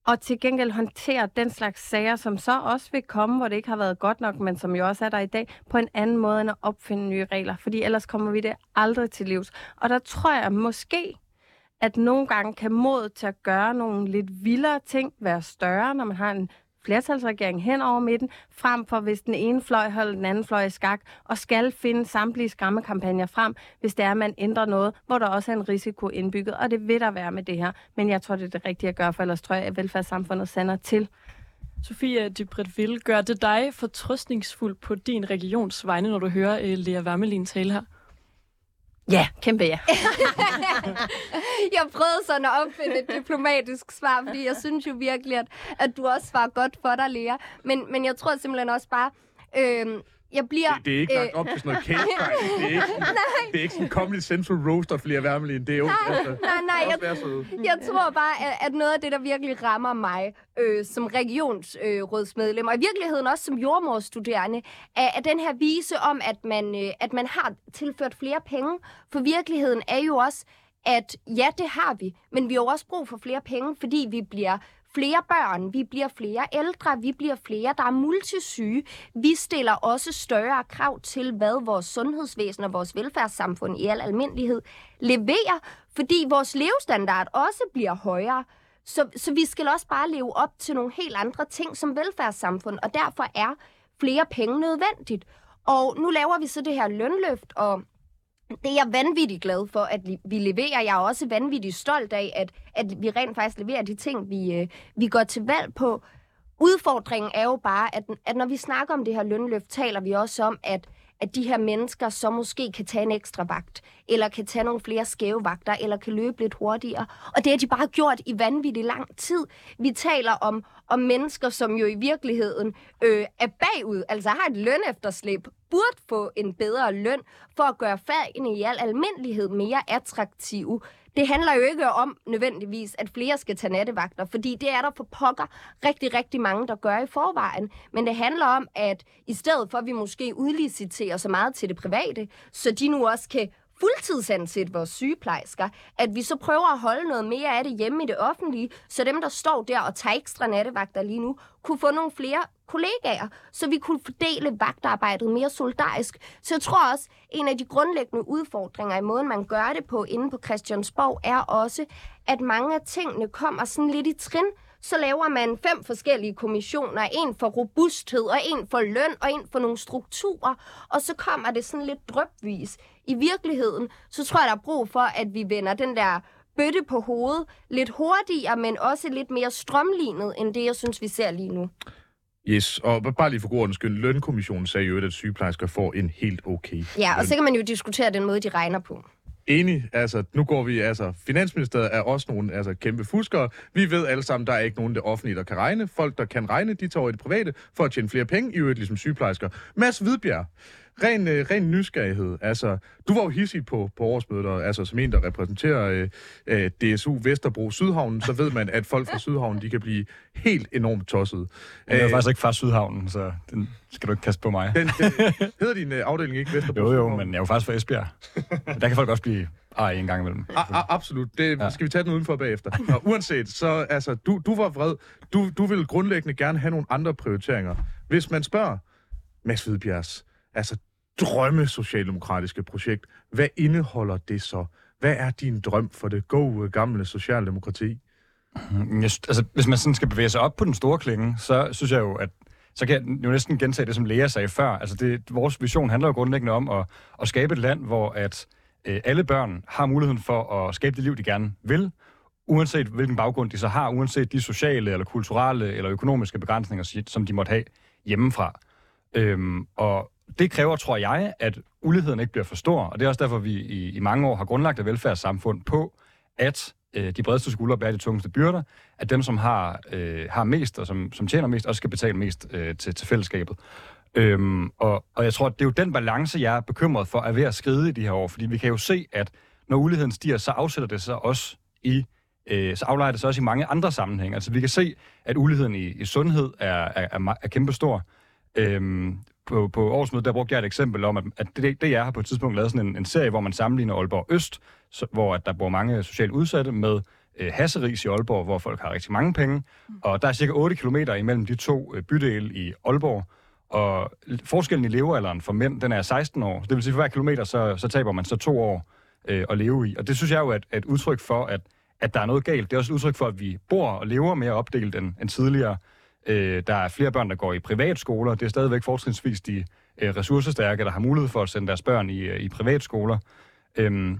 og til gengæld håndtere den slags sager, som så også vil komme, hvor det ikke har været godt nok, men som jo også er der i dag, på en anden måde end at opfinde nye regler. Fordi ellers kommer vi det aldrig til livs. Og der tror jeg måske, at nogle gange kan mod til at gøre nogle lidt vildere ting være større, når man har en flertalsregering hen over midten, frem for hvis den ene fløj holder den anden fløj i skak, og skal finde samtlige skræmmekampagner frem, hvis det er, at man ændrer noget, hvor der også er en risiko indbygget, og det vil der være med det her. Men jeg tror, det er det rigtige at gøre, for ellers tror jeg, at velfærdssamfundet sender til. Sofia Dybretville, gør det dig fortrøstningsfuld på din regions vegne, når du hører uh, Lea Wermelin tale her? Ja, kæmpe ja. jeg prøvede sådan at opfinde et diplomatisk svar, fordi jeg synes jo virkelig, at, at du også svarer godt for dig, Lea. Men, men jeg tror simpelthen også bare, øh, jeg bliver... Det, det er ikke lagt op til sådan noget cake Det er ikke, sådan, det er ikke sådan Comedy Central roaster flere værmelin. Det er jo... Altså, Nej, nej, jeg, jeg... tror bare, at, at noget af det, der virkelig rammer mig øh, som regionsrådsmedlem, og i virkeligheden også som jordmorstuderende, er, er den her vise om, at man, øh, at man har tilført flere penge. For virkeligheden er jo også, at ja, det har vi, men vi har jo også brug for flere penge, fordi vi bliver flere børn, vi bliver flere ældre, vi bliver flere, der er multisyge. Vi stiller også større krav til, hvad vores sundhedsvæsen og vores velfærdssamfund i al almindelighed leverer, fordi vores levestandard også bliver højere. Så, så vi skal også bare leve op til nogle helt andre ting som velfærdssamfund, og derfor er flere penge nødvendigt. Og nu laver vi så det her lønløft, og det er jeg vanvittigt glad for, at vi leverer. Jeg er også vanvittigt stolt af, at, at vi rent faktisk leverer de ting, vi, øh, vi går til valg på. Udfordringen er jo bare, at, at når vi snakker om det her lønløft, taler vi også om, at, at de her mennesker så måske kan tage en ekstra vagt, eller kan tage nogle flere skæve vagter, eller kan løbe lidt hurtigere. Og det har de bare gjort i vanvittig lang tid. Vi taler om, om mennesker, som jo i virkeligheden øh, er bagud, altså har et lønefterslæb, burde få en bedre løn for at gøre fagene i al almindelighed mere attraktive det handler jo ikke om nødvendigvis, at flere skal tage nattevagter, fordi det er der for pokker rigtig, rigtig mange, der gør i forvejen. Men det handler om, at i stedet for, at vi måske udliciterer så meget til det private, så de nu også kan fuldtidsansætte vores sygeplejersker, at vi så prøver at holde noget mere af det hjemme i det offentlige, så dem, der står der og tager ekstra nattevagter lige nu, kunne få nogle flere kollegaer, så vi kunne fordele vagtarbejdet mere solidarisk. Så jeg tror også, en af de grundlæggende udfordringer i måden, man gør det på inde på Christiansborg, er også, at mange af tingene kommer sådan lidt i trin, så laver man fem forskellige kommissioner. En for robusthed, og en for løn, og en for nogle strukturer. Og så kommer det sådan lidt drøbvis. I virkeligheden, så tror jeg, der er brug for, at vi vender den der bøtte på hovedet lidt hurtigere, men også lidt mere strømlignet, end det, jeg synes, vi ser lige nu. Yes, og bare lige for god ordens skyld, lønkommissionen sagde jo, at sygeplejersker får en helt okay Ja, og så kan man jo diskutere den måde, de regner på. Enig, altså nu går vi, altså Finansministeriet er også nogle altså, kæmpe fuskere. Vi ved alle sammen, der er ikke nogen det offentlige, der kan regne. Folk, der kan regne, de tager over i det private for at tjene flere penge, i øvrigt ligesom sygeplejersker. Mads Hvidbjerg, ren, øh, ren nysgerrighed. Altså, du var jo hissig på, på årsmødet, og, altså som en, der repræsenterer øh, øh, DSU Vesterbro Sydhavnen, så ved man, at folk fra Sydhavnen, de kan blive helt enormt tossede. Jeg er Øh, faktisk ikke fra Sydhavnen, så den skal du ikke kaste på mig. den, den, hedder din øh, afdeling ikke Vesterbro Jo, jo, men jeg er jo faktisk fra Esbjerg. Der kan folk også blive ej en gang imellem. A- a- absolut. Det Ja. skal vi tage den udenfor bagefter. Nå, uanset, så altså, du, du var vred. Du, du ville grundlæggende gerne have nogle andre prioriteringer. Hvis man spørger Mads Hvidbjergs, altså drømme socialdemokratiske projekt, hvad indeholder det så? Hvad er din drøm for det gode gamle socialdemokrati? Mm, jeg, altså, hvis man sådan skal bevæge sig op på den store klinge, så synes jeg jo, at så kan jeg jo næsten gentage det, som Lea sagde før. Altså det, vores vision handler jo grundlæggende om at, at skabe et land, hvor at øh, alle børn har muligheden for at skabe det liv, de gerne vil, uanset hvilken baggrund de så har, uanset de sociale, eller kulturelle, eller økonomiske begrænsninger, som de måtte have hjemmefra. Øhm, og det kræver, tror jeg, at uligheden ikke bliver for stor, og det er også derfor, vi i, i mange år har grundlagt et velfærdssamfund på, at øh, de bredeste skuldre bærer de tungeste byrder, at dem, som har, øh, har mest og som, som tjener mest, også skal betale mest øh, til, til fællesskabet. Øhm, og, og jeg tror, at det er jo den balance, jeg er bekymret for, er ved at skride i de her år, fordi vi kan jo se, at når uligheden stiger, så afsætter det sig også i øh, så aflejer det sig også i mange andre sammenhænge. Altså vi kan se, at uligheden i, i sundhed er, er, er, er kæmpestor. Øhm, på, på årsmødet, der brugte jeg et eksempel om, at, at det, det jeg har på et tidspunkt lavet sådan en, en serie, hvor man sammenligner Aalborg Øst, så, hvor at der bor mange socialt udsatte, med øh, Hasseris i Aalborg, hvor folk har rigtig mange penge. Og der er cirka 8 km imellem de to øh, bydele i Aalborg. Og forskellen i levealderen for mænd, den er 16 år. Det vil sige, for hver kilometer, så, så taber man så to år øh, at leve i. Og det synes jeg jo er et, et udtryk for, at, at der er noget galt. Det er også et udtryk for, at vi bor og lever mere opdelt end, end tidligere. Øh, der er flere børn, der går i privatskoler. Det er stadigvæk fortrinsvis de øh, ressourcestærke, der har mulighed for at sende deres børn i, øh, i privatskoler. Øhm,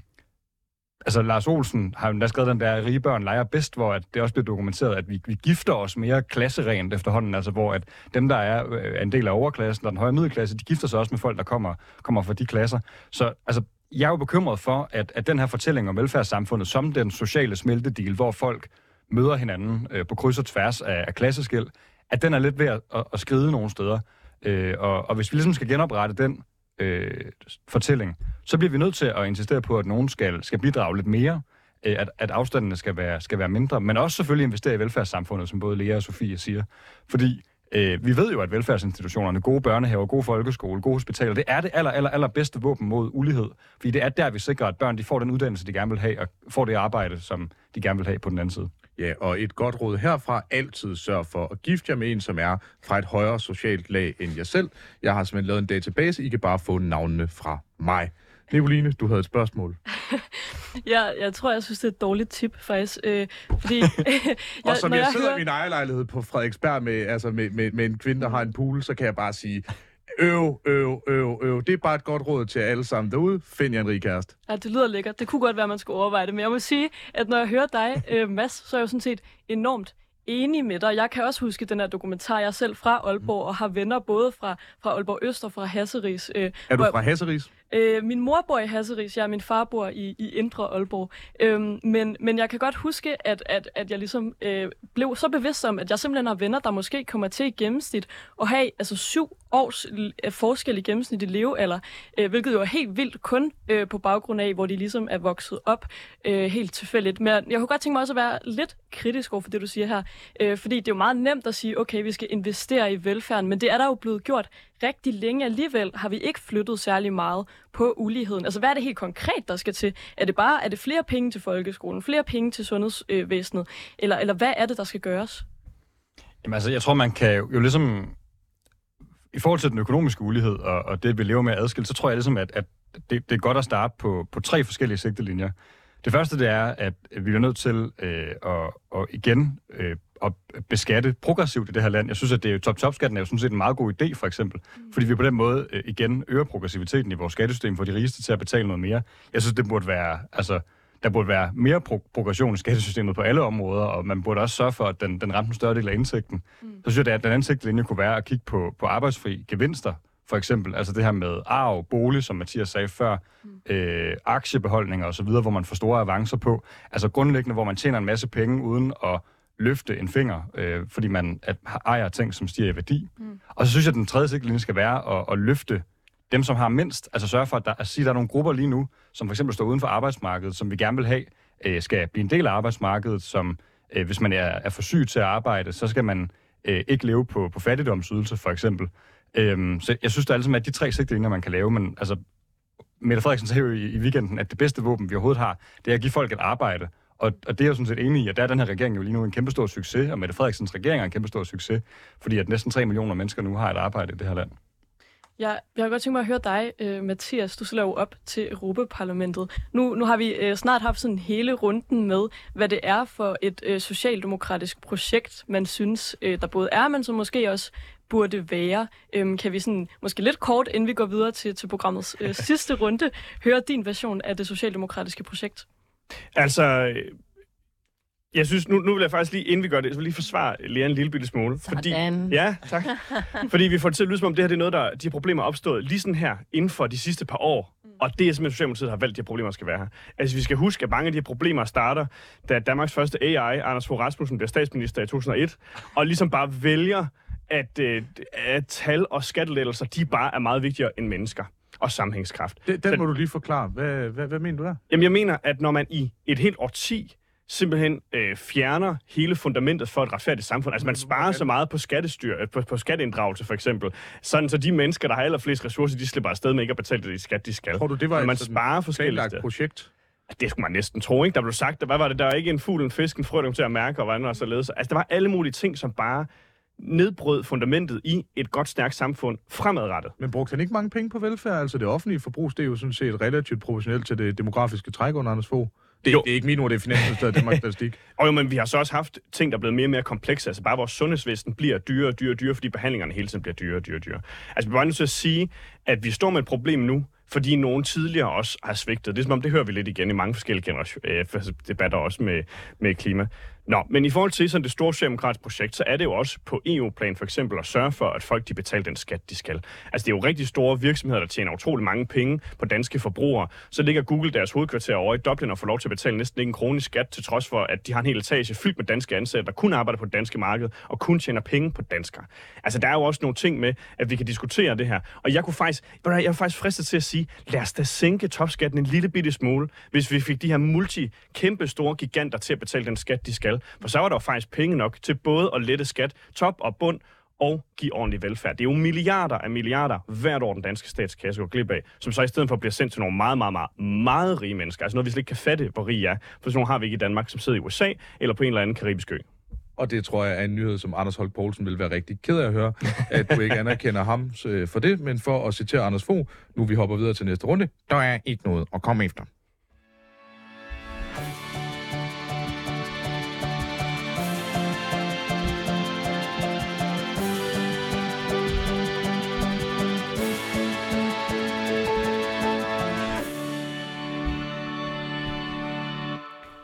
altså, Lars Olsen har jo skrevet den der, rige børn leger bedst, hvor at det også bliver dokumenteret, at vi, vi gifter os mere klasserent efterhånden, altså hvor at dem, der er, er en del af overklassen og den høje middelklasse, de gifter sig også med folk, der kommer, kommer fra de klasser. Så altså, jeg er jo bekymret for, at, at den her fortælling om velfærdssamfundet som den sociale smeltedeal, hvor folk møder hinanden øh, på kryds og tværs af, af klasseskæld, at den er lidt ved at, at, at skride nogle steder. Øh, og, og hvis vi ligesom skal genoprette den øh, fortælling, så bliver vi nødt til at insistere på, at nogen skal, skal bidrage lidt mere, øh, at, at afstandene skal være, skal være mindre, men også selvfølgelig investere i velfærdssamfundet, som både Lea og Sofie siger. Fordi øh, vi ved jo, at velfærdsinstitutionerne, gode børnehaver, gode folkeskole, gode hospitaler, det er det aller, aller, aller bedste våben mod ulighed. Fordi det er der, vi sikrer, at børn de får den uddannelse, de gerne vil have, og får det arbejde, som de gerne vil have på den anden side. Ja, og et godt råd herfra, altid sørg for at gifte jer med en, som er fra et højere socialt lag end jer selv. Jeg har simpelthen lavet en database, I kan bare få navnene fra mig. Nicoline, du havde et spørgsmål. Ja, jeg tror, jeg synes, det er et dårligt tip, faktisk. Øh, fordi, Og som når jeg sidder hører- i min ejerlejlighed på Frederiksberg med, altså med, med, med en kvinde, der har en pool, så kan jeg bare sige, øv, øv, øv, øv. Det er bare et godt råd til alle sammen derude. Find jer en rig kæreste. Ja, det lyder lækkert. Det kunne godt være, at man skulle overveje det. Men jeg må sige, at når jeg hører dig, øh, Mads, så er jeg jo sådan set enormt enig med dig. Jeg kan også huske den her dokumentar. Jeg er selv fra Aalborg og har venner både fra, fra Aalborg Øst og fra Hasseris. Øh, Er du fra Hasseris? Øh, min mor bor i Hasseris, jeg og min far bor i, i Indre Aalborg. Øhm, men, men jeg kan godt huske, at, at, at jeg ligesom øh, blev så bevidst om, at jeg simpelthen har venner, der måske kommer til i gennemsnit at have altså syv års forskel i gennemsnitlig levealder, øh, hvilket jo er helt vildt kun øh, på baggrund af, hvor de ligesom er vokset op øh, helt tilfældigt. Men jeg kunne godt tænke mig også at være lidt kritisk over for det, du siger her, øh, fordi det er jo meget nemt at sige, okay, vi skal investere i velfærden, men det er der jo blevet gjort rigtig længe. Alligevel har vi ikke flyttet særlig meget på uligheden. Altså, hvad er det helt konkret, der skal til? Er det bare er det flere penge til folkeskolen, flere penge til sundhedsvæsenet, eller, eller hvad er det, der skal gøres? Jamen altså, jeg tror, man kan jo, jo ligesom... I forhold til den økonomiske ulighed og, og det, vi lever med adskilt, så tror jeg ligesom, at, at det, det er godt at starte på, på tre forskellige sigtelinjer. Det første, det er, at vi er nødt til øh, at, at igen øh, at beskatte progressivt i det her land. Jeg synes, at det er top-top-skatten er jo sådan set en meget god idé, for eksempel. Mm. Fordi vi på den måde øh, igen øger progressiviteten i vores skattesystem for de rigeste til at betale noget mere. Jeg synes, det burde være, altså, der burde være mere pro- progression i skattesystemet på alle områder, og man burde også sørge for, at den, den ramte en større del af indtægten. Mm. Så synes jeg, at den anden sigtelinje kunne være at kigge på, på arbejdsfri gevinster, for eksempel. Altså det her med arv, bolig, som Mathias sagde før, mm. øh, aktiebeholdninger osv., hvor man får store avancer på. Altså grundlæggende, hvor man tjener en masse penge uden at løfte en finger, øh, fordi man at, ejer ting, som stiger i værdi. Mm. Og så synes jeg, at den tredje sigtelinje skal være at, at løfte dem, som har mindst, altså sørge for, at, der, at sige, at der er nogle grupper lige nu, som for eksempel står uden for arbejdsmarkedet, som vi gerne vil have, øh, skal blive en del af arbejdsmarkedet, som øh, hvis man er, er for syg til at arbejde, så skal man øh, ikke leve på, på fattigdomsydelse, for eksempel. Øhm, så jeg synes, der er ligesom, at de tre sigtelinjer, man kan lave, men altså, Mette Frederiksen sagde jo i, i weekenden, at det bedste våben, vi overhovedet har, det er at give folk et arbejde. Og, og det er jeg sådan set enig i, at der er den her regering jo lige nu en kæmpe stor succes, og Mette Frederiksens regering er en kæmpe stor succes, fordi at næsten 3 millioner mennesker nu har et arbejde i det her land. Ja, jeg har godt tænkt mig at høre dig, uh, Mathias. Du stiller jo op til Europaparlamentet. Nu, nu har vi uh, snart haft sådan hele runden med, hvad det er for et uh, socialdemokratisk projekt, man synes, uh, der både er, men som måske også burde være. Um, kan vi sådan, måske lidt kort, inden vi går videre til, til programmets sidste runde, høre din version af det socialdemokratiske projekt? Altså, jeg synes, nu, nu vil jeg faktisk lige, inden vi gør det, så vil lige forsvare Lea en lille bitte smule. Sådan. Fordi, ja, tak. fordi vi får det til at lyde som om, det her det er noget, der, de her problemer er opstået lige sådan her, inden for de sidste par år. Og det er simpelthen, Socialdemokratiet har valgt, at de her problemer skal være her. Altså, vi skal huske, at mange af de her problemer starter, da Danmarks første AI, Anders Fogh Rasmussen, bliver statsminister i 2001, og ligesom bare vælger, at, øh, at tal og skattelettelser, de bare er meget vigtigere end mennesker og sammenhængskraft. Den, den må du lige forklare. Hvad, hvad, hvad mener du der? Jamen, jeg mener, at når man i et helt årti simpelthen øh, fjerner hele fundamentet for et retfærdigt samfund. Altså man sparer så meget på skattestyr, øh, på, på skatteinddragelse for eksempel, sådan så de mennesker, der har allerflest ressourcer, de slipper afsted med ikke at betale det skat, de skal. Tror du, det var Men man sparer forskellige steder. projekt? Det skulle man næsten tro, ikke? Der blev sagt, hvad var det? Der var ikke en fugl, en fisk, en frø, til at mærke, og hvordan og så ledes. Altså, der var alle mulige ting, som bare nedbrød fundamentet i et godt, stærkt samfund fremadrettet. Men brugte han ikke mange penge på velfærd? Altså det offentlige forbrug, det er jo sådan set relativt proportionelt til det demografiske træk under Anders Fogh. Det, Jo. det er ikke min ord, det er Finansministeriet Danmarks Statistik. Og jo, men vi har så også haft ting, der er blevet mere og mere komplekse. Altså bare vores sundhedsvæsen bliver dyrere og dyrere og dyrere, fordi behandlingerne hele tiden bliver dyrere og dyrere og dyrere. Altså vi er bare nødt til at sige, at vi står med et problem nu, fordi nogen tidligere også har svigtet. Det er som om, det hører vi lidt igen i mange forskellige generation, øh, debatter også med, med klima. Nå, men i forhold til sådan det store socialdemokratiske projekt, så er det jo også på EU-plan for eksempel at sørge for, at folk de betaler den skat, de skal. Altså det er jo rigtig store virksomheder, der tjener utrolig mange penge på danske forbrugere. Så ligger Google deres hovedkvarter over i Dublin og får lov til at betale næsten ikke en krone i skat, til trods for, at de har en hel etage fyldt med danske ansatte, der kun arbejder på det danske marked og kun tjener penge på danskere. Altså der er jo også nogle ting med, at vi kan diskutere det her. Og jeg kunne faktisk, jeg er faktisk fristet til at sige, lad os da sænke topskatten en lille bitte smule, hvis vi fik de her multi kæmpe store giganter til at betale den skat, de skal. For så var der jo faktisk penge nok til både at lette skat, top og bund, og give ordentlig velfærd. Det er jo milliarder af milliarder hvert år, den danske statskasse går glip af, som så i stedet for bliver sendt til nogle meget, meget, meget, meget rige mennesker. Altså noget, vi slet ikke kan fatte, hvor rige er. For sådan nogle har vi ikke i Danmark, som sidder i USA eller på en eller anden karibisk ø. Og det tror jeg er en nyhed, som Anders Holk Poulsen vil være rigtig ked af at høre, at du ikke anerkender ham øh, for det, men for at citere Anders Fogh, nu vi hopper videre til næste runde, der er ikke noget at komme efter.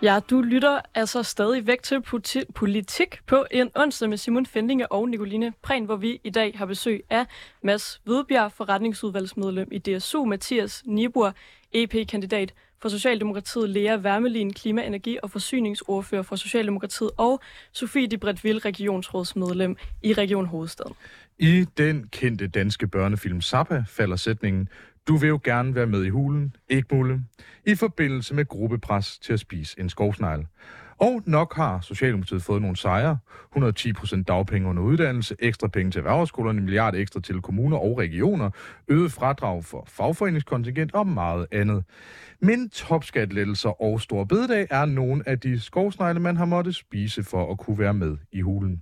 Ja, du lytter altså stadig væk til politi- politik på en onsdag med Simon Fendinge og Nicoline Prehn, hvor vi i dag har besøg af Mads Vedbjerg, forretningsudvalgsmedlem i DSU, Mathias Nibur, EP-kandidat for Socialdemokratiet, Lea Wermelin, klima-, energi- og forsyningsordfører for Socialdemokratiet, og Sofie de regionsrådsmedlem i Region Hovedstaden. I den kendte danske børnefilm Zappa falder sætningen, du vil jo gerne være med i hulen, ikke mulle, i forbindelse med gruppepres til at spise en skovsnegl. Og nok har Socialdemokratiet fået nogle sejre. 110 procent dagpenge under uddannelse, ekstra penge til erhvervsskolerne, en milliard ekstra til kommuner og regioner, øget fradrag for fagforeningskontingent og meget andet. Men topskatlettelser og store bededag er nogle af de skovsnegle, man har måttet spise for at kunne være med i hulen.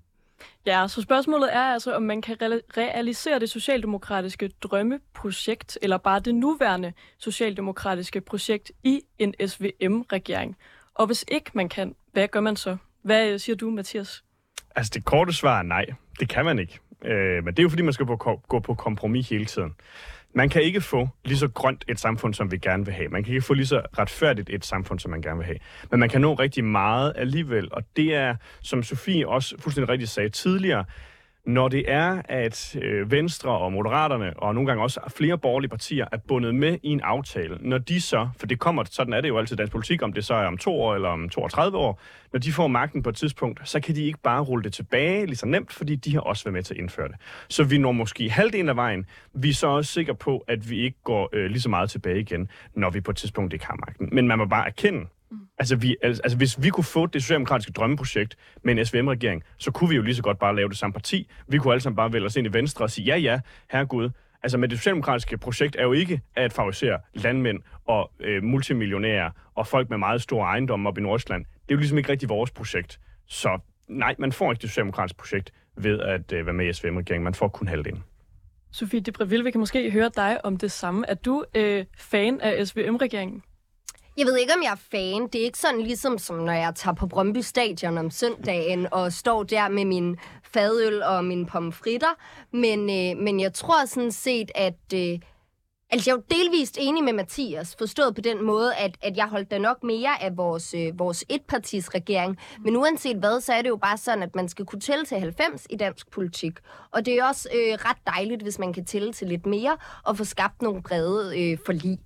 Ja, så spørgsmålet er altså, om man kan re- realisere det socialdemokratiske drømmeprojekt, eller bare det nuværende socialdemokratiske projekt i en SVM-regering. Og hvis ikke man kan, hvad gør man så? Hvad øh, siger du, Mathias? Altså, det korte svar er nej. Det kan man ikke. Øh, men det er jo fordi, man skal på, gå på kompromis hele tiden. Man kan ikke få lige så grønt et samfund, som vi gerne vil have. Man kan ikke få lige så retfærdigt et samfund, som man gerne vil have. Men man kan nå rigtig meget alligevel, og det er, som Sofie også fuldstændig rigtigt sagde tidligere, når det er, at øh, Venstre og Moderaterne, og nogle gange også flere borgerlige partier, er bundet med i en aftale, når de så, for det kommer, sådan er det jo altid i dansk politik, om det så er om to år eller om 32 år, når de får magten på et tidspunkt, så kan de ikke bare rulle det tilbage lige så nemt, fordi de har også været med til at indføre det. Så vi når måske halvdelen af vejen. Vi er så også sikre på, at vi ikke går øh, lige så meget tilbage igen, når vi på et tidspunkt ikke har magten. Men man må bare erkende, Mm. Altså, vi, altså, hvis vi kunne få det socialdemokratiske drømmeprojekt med en SVM-regering, så kunne vi jo lige så godt bare lave det samme parti. Vi kunne alle sammen bare vælge os ind i Venstre og sige, ja, ja, herregud. Altså, med det socialdemokratiske projekt er jo ikke at favorisere landmænd og øh, multimillionærer og folk med meget store ejendomme op i Nordsjælland. Det er jo ligesom ikke rigtig vores projekt. Så nej, man får ikke det socialdemokratiske projekt ved at øh, være med i SVM-regeringen. Man får kun halvdelen. Sofie Debreville, vi kan måske høre dig om det samme. Er du øh, fan af SVM-regeringen? Jeg ved ikke, om jeg er fan. Det er ikke sådan ligesom, som når jeg tager på Brøndby Stadion om søndagen og står der med min fadøl og mine pomfritter. Men, øh, men jeg tror sådan set, at... Øh, Altså, jeg er jo delvist enig med Mathias, forstået på den måde, at, at jeg holdt da nok mere af vores, øh, vores etpartis regering. Men uanset hvad, så er det jo bare sådan, at man skal kunne tælle til 90 i dansk politik. Og det er også øh, ret dejligt, hvis man kan tælle til lidt mere og få skabt nogle brede øh, forlig.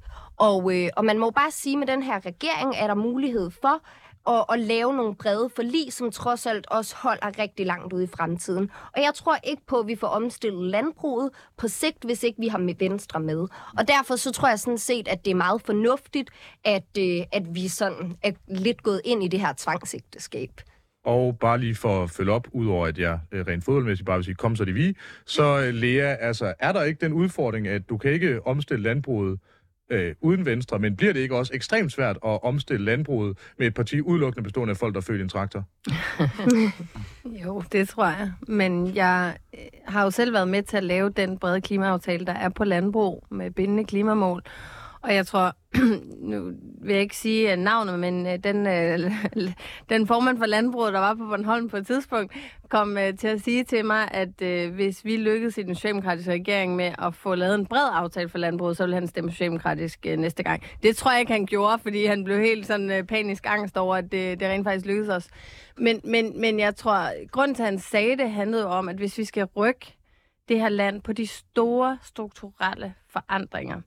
Og, øh, og man må bare sige, at med den her regering er der mulighed for at, at lave nogle brede forlig, som trods alt også holder rigtig langt ud i fremtiden. Og jeg tror ikke på, at vi får omstillet landbruget på sigt, hvis ikke vi har med Venstre med. Og derfor så tror jeg sådan set, at det er meget fornuftigt, at, øh, at vi sådan er lidt gået ind i det her tvangsægteskab. Og bare lige for at følge op, udover at jeg øh, rent fodboldmæssigt bare vil sige, kom så det vi, så øh, Lea, altså, er der ikke den udfordring, at du kan ikke omstille landbruget øh, uden Venstre, men bliver det ikke også ekstremt svært at omstille landbruget med et parti udelukkende bestående af folk, der følger en traktor? jo, det tror jeg. Men jeg øh, har jo selv været med til at lave den brede klimaaftale, der er på landbrug med bindende klimamål. Og jeg tror, nu vil jeg ikke sige øh, navnet, men øh, den, øh, den formand for landbruget, der var på Bornholm på et tidspunkt, kom til at sige til mig, at hvis vi lykkedes i den socialdemokratiske regering med at få lavet en bred aftale for landbruget, så ville han stemme socialdemokratisk næste gang. Det tror jeg ikke, han gjorde, fordi han blev helt sådan panisk angst over, at det, det rent faktisk lykkedes os. Men, men, men jeg tror, grunden til, at han sagde det, handlede om, at hvis vi skal rykke det her land på de store strukturelle forandringer,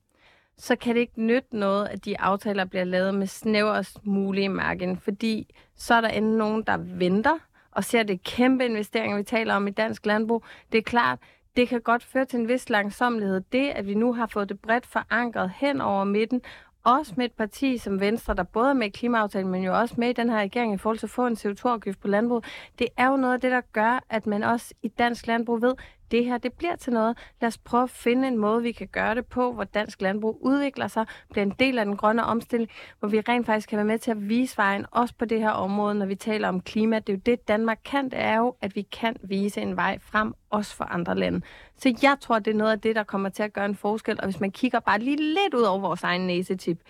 så kan det ikke nytte noget, at de aftaler bliver lavet med snæverst mulige margin, fordi så er der endnu nogen, der venter og ser det kæmpe investeringer, vi taler om i dansk landbrug. Det er klart, det kan godt føre til en vis langsomlighed. Det, at vi nu har fået det bredt forankret hen over midten, også med et parti som Venstre, der både er med i klimaaftalen, men jo også med i den her regering i forhold til at få en CO2-afgift på landbrug, det er jo noget af det, der gør, at man også i dansk landbrug ved, det her det bliver til noget. Lad os prøve at finde en måde, vi kan gøre det på, hvor dansk landbrug udvikler sig, bliver en del af den grønne omstilling, hvor vi rent faktisk kan være med til at vise vejen, også på det her område, når vi taler om klima. Det er jo det, Danmark kan, det er jo, at vi kan vise en vej frem, også for andre lande. Så jeg tror, det er noget af det, der kommer til at gøre en forskel, og hvis man kigger bare lige lidt ud over vores egen næsetip,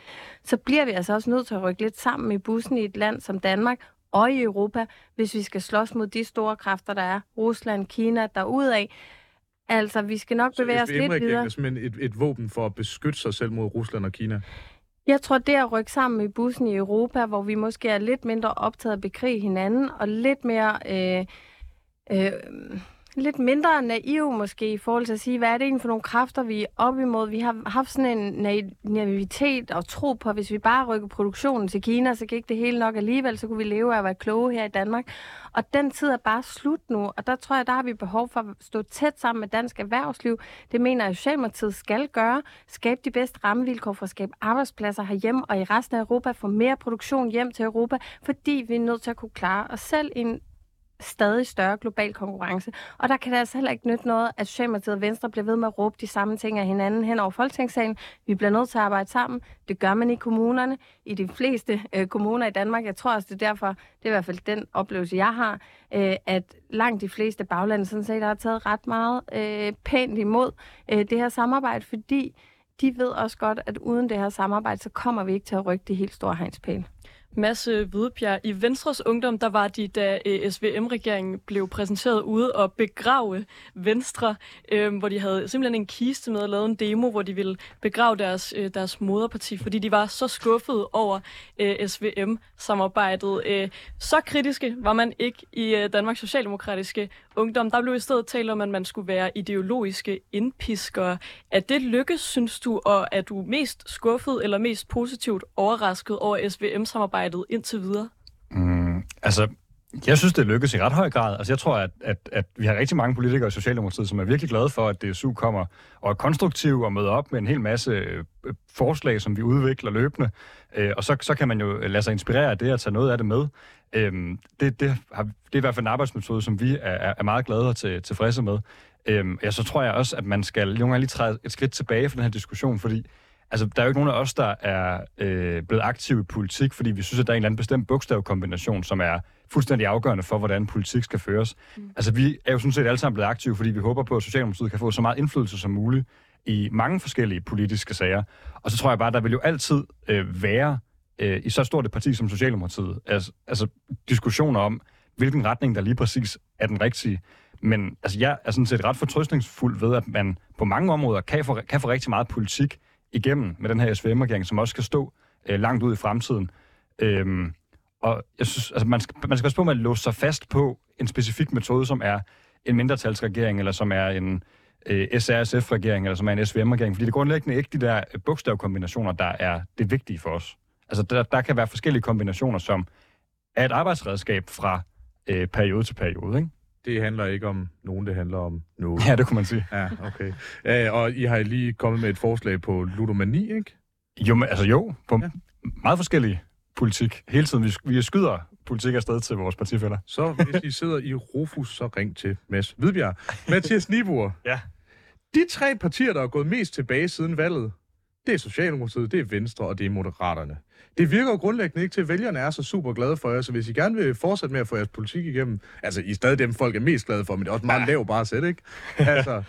så bliver vi altså også nødt til at rykke lidt sammen i bussen i et land som Danmark, og i Europa, hvis vi skal slås mod de store kræfter, der er Rusland, Kina, af. Altså, vi skal nok bevæge os lidt videre. Så er et, et våben for at beskytte sig selv mod Rusland og Kina? Jeg tror, det at rykke sammen i bussen i Europa, hvor vi måske er lidt mindre optaget af at bekrige hinanden, og lidt mere... Øh, øh, lidt mindre naiv måske i forhold til at sige, hvad er det egentlig for nogle kræfter, vi er op imod. Vi har haft sådan en naivitet og tro på, at hvis vi bare rykker produktionen til Kina, så gik det hele nok alligevel, så kunne vi leve af at være kloge her i Danmark. Og den tid er bare slut nu, og der tror jeg, der har vi behov for at stå tæt sammen med dansk erhvervsliv. Det mener jeg, at Socialdemokratiet skal gøre. Skabe de bedste rammevilkår for at skabe arbejdspladser herhjemme og i resten af Europa, få mere produktion hjem til Europa, fordi vi er nødt til at kunne klare os selv i en stadig større global konkurrence. Og der kan det altså heller ikke nytte noget, at Socialdemokratiet og Venstre bliver ved med at råbe de samme ting af hinanden hen over Folketingssalen. Vi bliver nødt til at arbejde sammen. Det gør man i kommunerne, i de fleste øh, kommuner i Danmark. Jeg tror også, det er derfor, det er i hvert fald den oplevelse, jeg har, øh, at langt de fleste baglande sådan set har taget ret meget øh, pænt imod øh, det her samarbejde, fordi de ved også godt, at uden det her samarbejde, så kommer vi ikke til at rykke de helt store hegnspæle. Masse øh, Hvidebjerg. I Venstres Ungdom, der var de, da øh, SVM-regeringen blev præsenteret ude og begrave Venstre, øh, hvor de havde simpelthen en kiste med og lavet en demo, hvor de ville begrave deres, øh, deres moderparti, fordi de var så skuffede over øh, SVM-samarbejdet. Øh, så kritiske var man ikke i øh, Danmarks Socialdemokratiske Ungdom. Der blev i stedet talt om, at man skulle være ideologiske indpiskere. Er det lykkes, synes du, og er du mest skuffet eller mest positivt overrasket over SVM-samarbejdet arbejdet indtil videre? Mm, altså, jeg synes, det lykkes i ret høj grad. Altså, jeg tror, at, at, at vi har rigtig mange politikere i Socialdemokratiet, som er virkelig glade for, at DSU kommer og er konstruktiv og møder op med en hel masse øh, forslag, som vi udvikler løbende. Øh, og så, så kan man jo lade sig inspirere af det og tage noget af det med. Øh, det, det, har, det er i hvert fald en arbejdsmetode, som vi er, er meget glade og til, tilfredse med. Øh, ja, så tror jeg også, at man skal nogle gange lige træde et skridt tilbage for den her diskussion, fordi Altså, der er jo ikke nogen af os, der er øh, blevet aktive i politik, fordi vi synes, at der er en eller anden bestemt bogstavkombination, som er fuldstændig afgørende for, hvordan politik skal føres. Mm. Altså, vi er jo sådan set alle sammen blevet aktive, fordi vi håber på, at Socialdemokratiet kan få så meget indflydelse som muligt i mange forskellige politiske sager. Og så tror jeg bare, der vil jo altid øh, være øh, i så stort et parti som Socialdemokratiet, altså, altså diskussioner om, hvilken retning der lige præcis er den rigtige. Men altså, jeg er sådan set ret fortrøstningsfuld ved, at man på mange områder kan få, kan få rigtig meget politik igennem med den her SVM-regering, som også skal stå øh, langt ud i fremtiden. Øhm, og jeg synes, altså man, skal, man skal passe på med at låse sig fast på en specifik metode, som er en mindretalsregering, eller som er en øh, SRSF-regering, eller som er en SVM-regering, fordi det er grundlæggende ikke de der øh, bogstavkombinationer, der er det vigtige for os. Altså der, der kan være forskellige kombinationer, som er et arbejdsredskab fra øh, periode til periode, ikke? Det handler ikke om nogen, det handler om noget. Ja, det kunne man sige. Ja, okay. Ja, og I har lige kommet med et forslag på ludomani, ikke? Jo, men, altså jo, på ja. meget forskellige politik. Hele tiden, vi, vi skyder politik afsted til vores partifælder. Så hvis I sidder i Rufus, så ring til Mads Hvidbjerg. Mathias Nibur. Ja. De tre partier, der er gået mest tilbage siden valget, det er Socialdemokratiet, det er Venstre og det er Moderaterne det virker jo grundlæggende ikke til, at vælgerne er så super glade for jer, så hvis I gerne vil fortsætte med at få jeres politik igennem, altså I er stadig dem, folk er mest glade for, men det er også meget ja. lav bare sæt, ikke? Altså,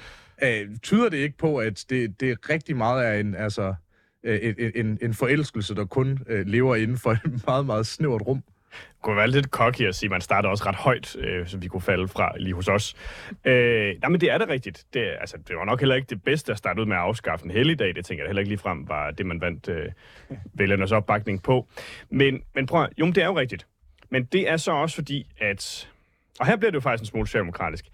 øh, tyder det ikke på, at det, det er rigtig meget af en, altså, øh, en, en, en forelskelse, der kun øh, lever inden for et meget, meget snævert rum? Kunne være lidt cocky at sige, at man starter også ret højt, øh, så vi kunne falde fra lige hos os. Øh, nej, men det er det rigtigt. Det, altså, det var nok heller ikke det bedste at starte ud med at afskaffe en helligdag. Det tænker jeg heller ikke lige frem var det, man vandt øh, vælgernes opbakning på. Men, men prøv jo, det er jo rigtigt. Men det er så også fordi, at... Og her bliver det jo faktisk en smule socialdemokratisk.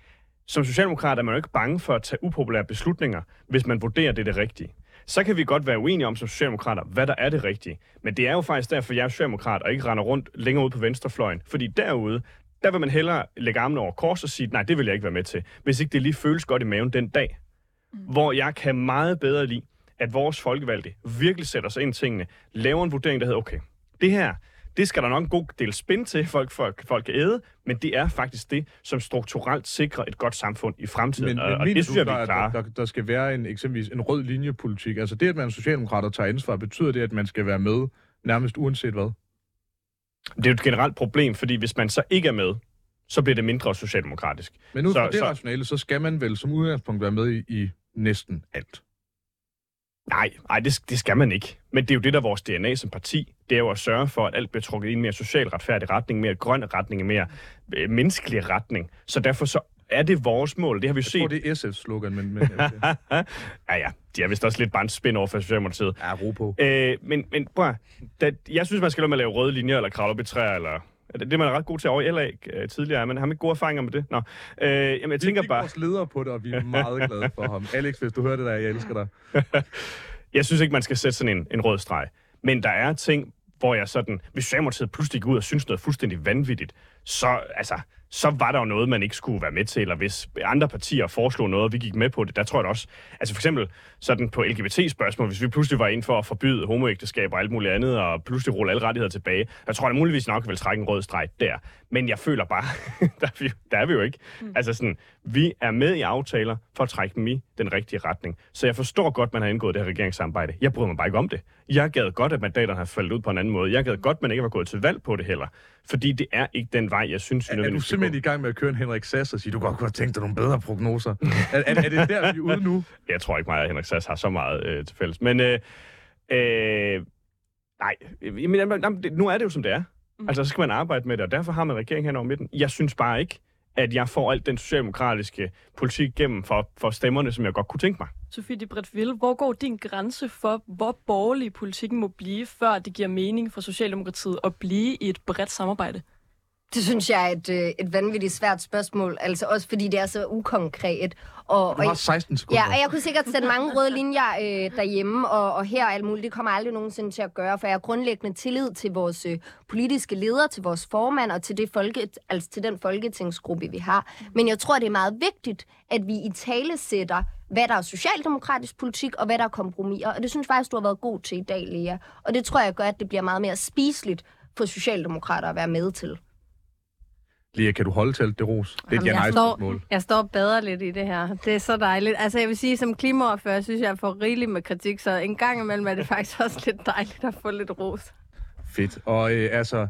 Som socialdemokrat er man jo ikke bange for at tage upopulære beslutninger, hvis man vurderer, det er det rigtige så kan vi godt være uenige om som socialdemokrater, hvad der er det rigtige. Men det er jo faktisk derfor, jeg er socialdemokrat og ikke render rundt længere ud på venstrefløjen. Fordi derude, der vil man hellere lægge armene over kors og sige, nej, det vil jeg ikke være med til, hvis ikke det lige føles godt i maven den dag. Mm. Hvor jeg kan meget bedre lide, at vores folkevalgte virkelig sætter sig ind i tingene, laver en vurdering, der hedder, okay, det her, det skal der nok en god del spænd til, folk, folk, folk kan æde, men det er faktisk det, som strukturelt sikrer et godt samfund i fremtiden. Men, og, og det synes jeg, vi er klare. Der, der, der skal være en, eksempelvis en rød linjepolitik. Altså det, at man socialdemokrater tager ansvar, betyder det, at man skal være med nærmest uanset hvad? Det er jo et generelt problem, fordi hvis man så ikke er med, så bliver det mindre socialdemokratisk. Men ud fra så, det så, rationale, så skal man vel som udgangspunkt være med i, i næsten alt. Nej, nej det, det skal man ikke. Men det er jo det, der er vores DNA som parti. Det er jo at sørge for, at alt bliver trukket i en mere social retfærdig retning, mere grøn retning, mere øh, menneskelig retning. Så derfor så er det vores mål? Det har vi Jeg set. tror, det er SF's slogan, men, men okay. ja, ja, de er vist også lidt bare en spin over for Socialdemokratiet. ja, ro på. Øh, men, men prøv at, da, jeg synes, man skal lade med at lave røde linjer, eller kravle op i træer, eller... Det er man er ret god til over i LA øh, tidligere, men har man ikke gode erfaringer med det? Nå, øh, jamen, jeg Vi tænker fik bare... vores leder på det, og vi er meget glade for ham. Alex, hvis du hører det der, jeg elsker dig. Jeg synes ikke, man skal sætte sådan en, en rød streg. Men der er ting, hvor jeg sådan... Hvis Socialdemokratiet pludselig går ud og synes noget fuldstændig vanvittigt, så, altså, så var der jo noget, man ikke skulle være med til. Eller hvis andre partier foreslog noget, og vi gik med på det, der tror jeg også... Altså for eksempel sådan på LGBT-spørgsmål, hvis vi pludselig var ind for at forbyde homoægteskab og alt muligt andet, og pludselig rulle alle rettigheder tilbage, der tror jeg muligvis nok vil trække en rød streg der. Men jeg føler bare, der, er vi, der er vi jo ikke. Mm. Altså sådan, vi er med i aftaler for at trække dem i den rigtige retning. Så jeg forstår godt, man har indgået det her regeringssamarbejde. Jeg bryder mig bare ikke om det. Jeg gad godt, at mandaterne har faldet ud på en anden måde. Jeg gad godt, man ikke var gået til valg på det heller. Fordi det er ikke den vej, jeg synes, vi Er, er du simpelthen i gang med at køre en Henrik Sass og sige, du godt kunne have tænkt dig nogle bedre prognoser? er, er, er det der, vi er ude nu? Jeg tror ikke mig, at Henrik Sass har så meget øh, til fælles. Men øh, øh, nej, jamen, jamen, nu er det jo, som det er. Mm. Altså, så skal man arbejde med det, og derfor har man regeringen hen over midten. Jeg synes bare ikke, at jeg får alt den socialdemokratiske politik gennem for, for stemmerne, som jeg godt kunne tænke mig. Sofie de Bretville, hvor går din grænse for, hvor borgerlig politikken må blive, før det giver mening for Socialdemokratiet at blive i et bredt samarbejde? Det synes jeg er et, øh, et vanvittigt svært spørgsmål, altså også fordi det er så ukonkret. Og, Du har 16 sekunder. Ja, og jeg kunne sikkert sætte mange røde linjer øh, derhjemme, og, og her og alt muligt. Det kommer jeg aldrig nogensinde til at gøre, for jeg har grundlæggende tillid til vores øh, politiske ledere, til vores formand og til, det folke, altså til den folketingsgruppe, vi har. Men jeg tror, det er meget vigtigt, at vi i tale sætter, hvad der er socialdemokratisk politik, og hvad der er kompromiser. Og det synes jeg faktisk, du har været god til i dag, Lea. Og det tror jeg gør, at det bliver meget mere spiseligt for socialdemokrater at være med til. Lea, kan du holde til alt det ros? Det er et Jamen, jeg, ja-nej står, jeg står bedre lidt i det her. Det er så dejligt. Altså, jeg vil sige, som klimaordfører, synes jeg, jeg får rigeligt med kritik, så en gang imellem er det faktisk også lidt dejligt at få lidt ros. Fedt. Og øh, altså,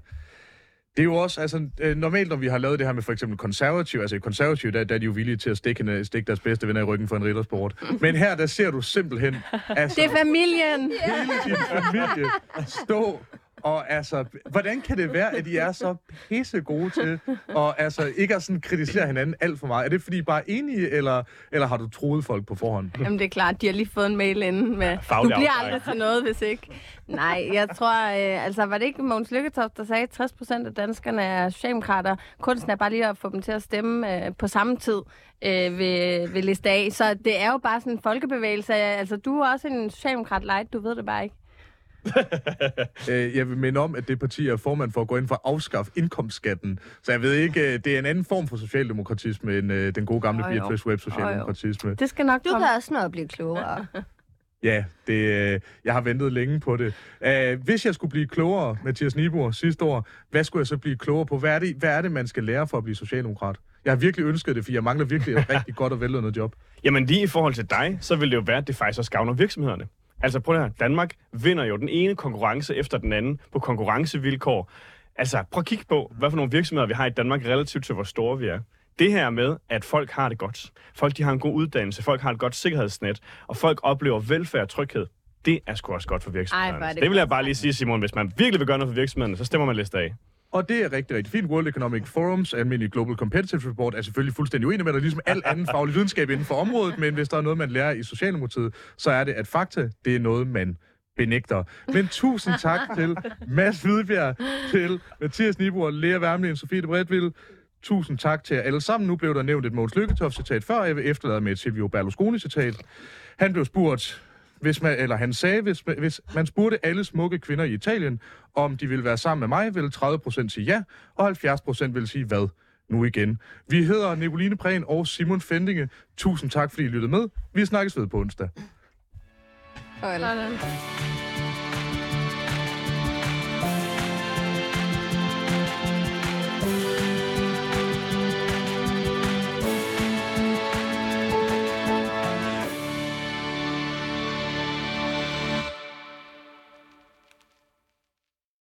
det er jo også, altså, øh, normalt når vi har lavet det her med for eksempel konservativ, altså i konservativ, der, der er de jo villige til at stikke, en, stikke deres bedste venner i ryggen for en riddersport. Men her, der ser du simpelthen, altså, Det er familien! hele din familie stå og altså, hvordan kan det være, at I er så pisse gode til at altså, ikke at sådan kritisere hinanden alt for meget? Er det fordi, I bare er enige, eller, eller har du troet folk på forhånd? Jamen, det er klart, de har lige fået en mail inden med, du faglig bliver aldrig til noget, hvis ikke. Nej, jeg tror, øh, altså var det ikke Mogens Lykketoft, der sagde, at 60 procent af danskerne er socialdemokrater. Kunsten er bare lige at få dem til at stemme øh, på samme tid øh, ved, ved liste A. Så det er jo bare sådan en folkebevægelse. Altså, du er også en socialdemokrat light, du ved det bare ikke. Øh, jeg vil minde om, at det parti er formand for at gå ind for at afskaffe indkomstskatten. Så jeg ved ikke, øh, det er en anden form for socialdemokratisme end øh, den gode gamle Jo, jo. Beatrice Web socialdemokratisme. Det skal nok Du komme. kan også nå at blive klogere. Ja, det, øh, jeg har ventet længe på det. Uh, hvis jeg skulle blive klogere, Mathias Nibor, sidste år, hvad skulle jeg så blive klogere på? Hvad er, det, hvad er det, man skal lære for at blive socialdemokrat? Jeg har virkelig ønsket det, for jeg mangler virkelig et rigtig godt og vellønnet job. Jamen lige i forhold til dig, så vil det jo være, at det faktisk også gavner virksomhederne. Altså prøv at høre, Danmark vinder jo den ene konkurrence efter den anden på konkurrencevilkår. Altså prøv at kigge på, hvad for nogle virksomheder vi har i Danmark relativt til, hvor store vi er. Det her med, at folk har det godt. Folk de har en god uddannelse, folk har et godt sikkerhedsnet, og folk oplever velfærd og tryghed. Det er sgu også godt for virksomhederne. Ej, det, det vil jeg bare lige sige, Simon. Hvis man virkelig vil gøre noget for virksomhederne, så stemmer man liste af. Og det er rigtig, rigtig fint. World Economic Forums almindelige Global Competitive Report er selvfølgelig fuldstændig uenig med dig, ligesom al anden faglig videnskab inden for området, men hvis der er noget, man lærer i Socialdemokratiet, så er det, at fakta, det er noget, man benægter. Men tusind tak til Mads Hvidbjerg, til Mathias Nibor, Lea Wermelin, Sofie de Bredtville, Tusind tak til jer alle sammen. Nu blev der nævnt et Måns Lykketoft-citat før, jeg vil efterlade med et Silvio Berlusconi-citat. Han blev spurgt, hvis man, eller han sagde, hvis man, hvis man spurgte alle smukke kvinder i Italien, om de ville være sammen med mig, ville 30% sige ja, og 70% ville sige hvad nu igen. Vi hedder Nicoline Prehn og Simon Fendinge. Tusind tak, fordi I lyttede med. Vi snakkes ved på onsdag. Sådan.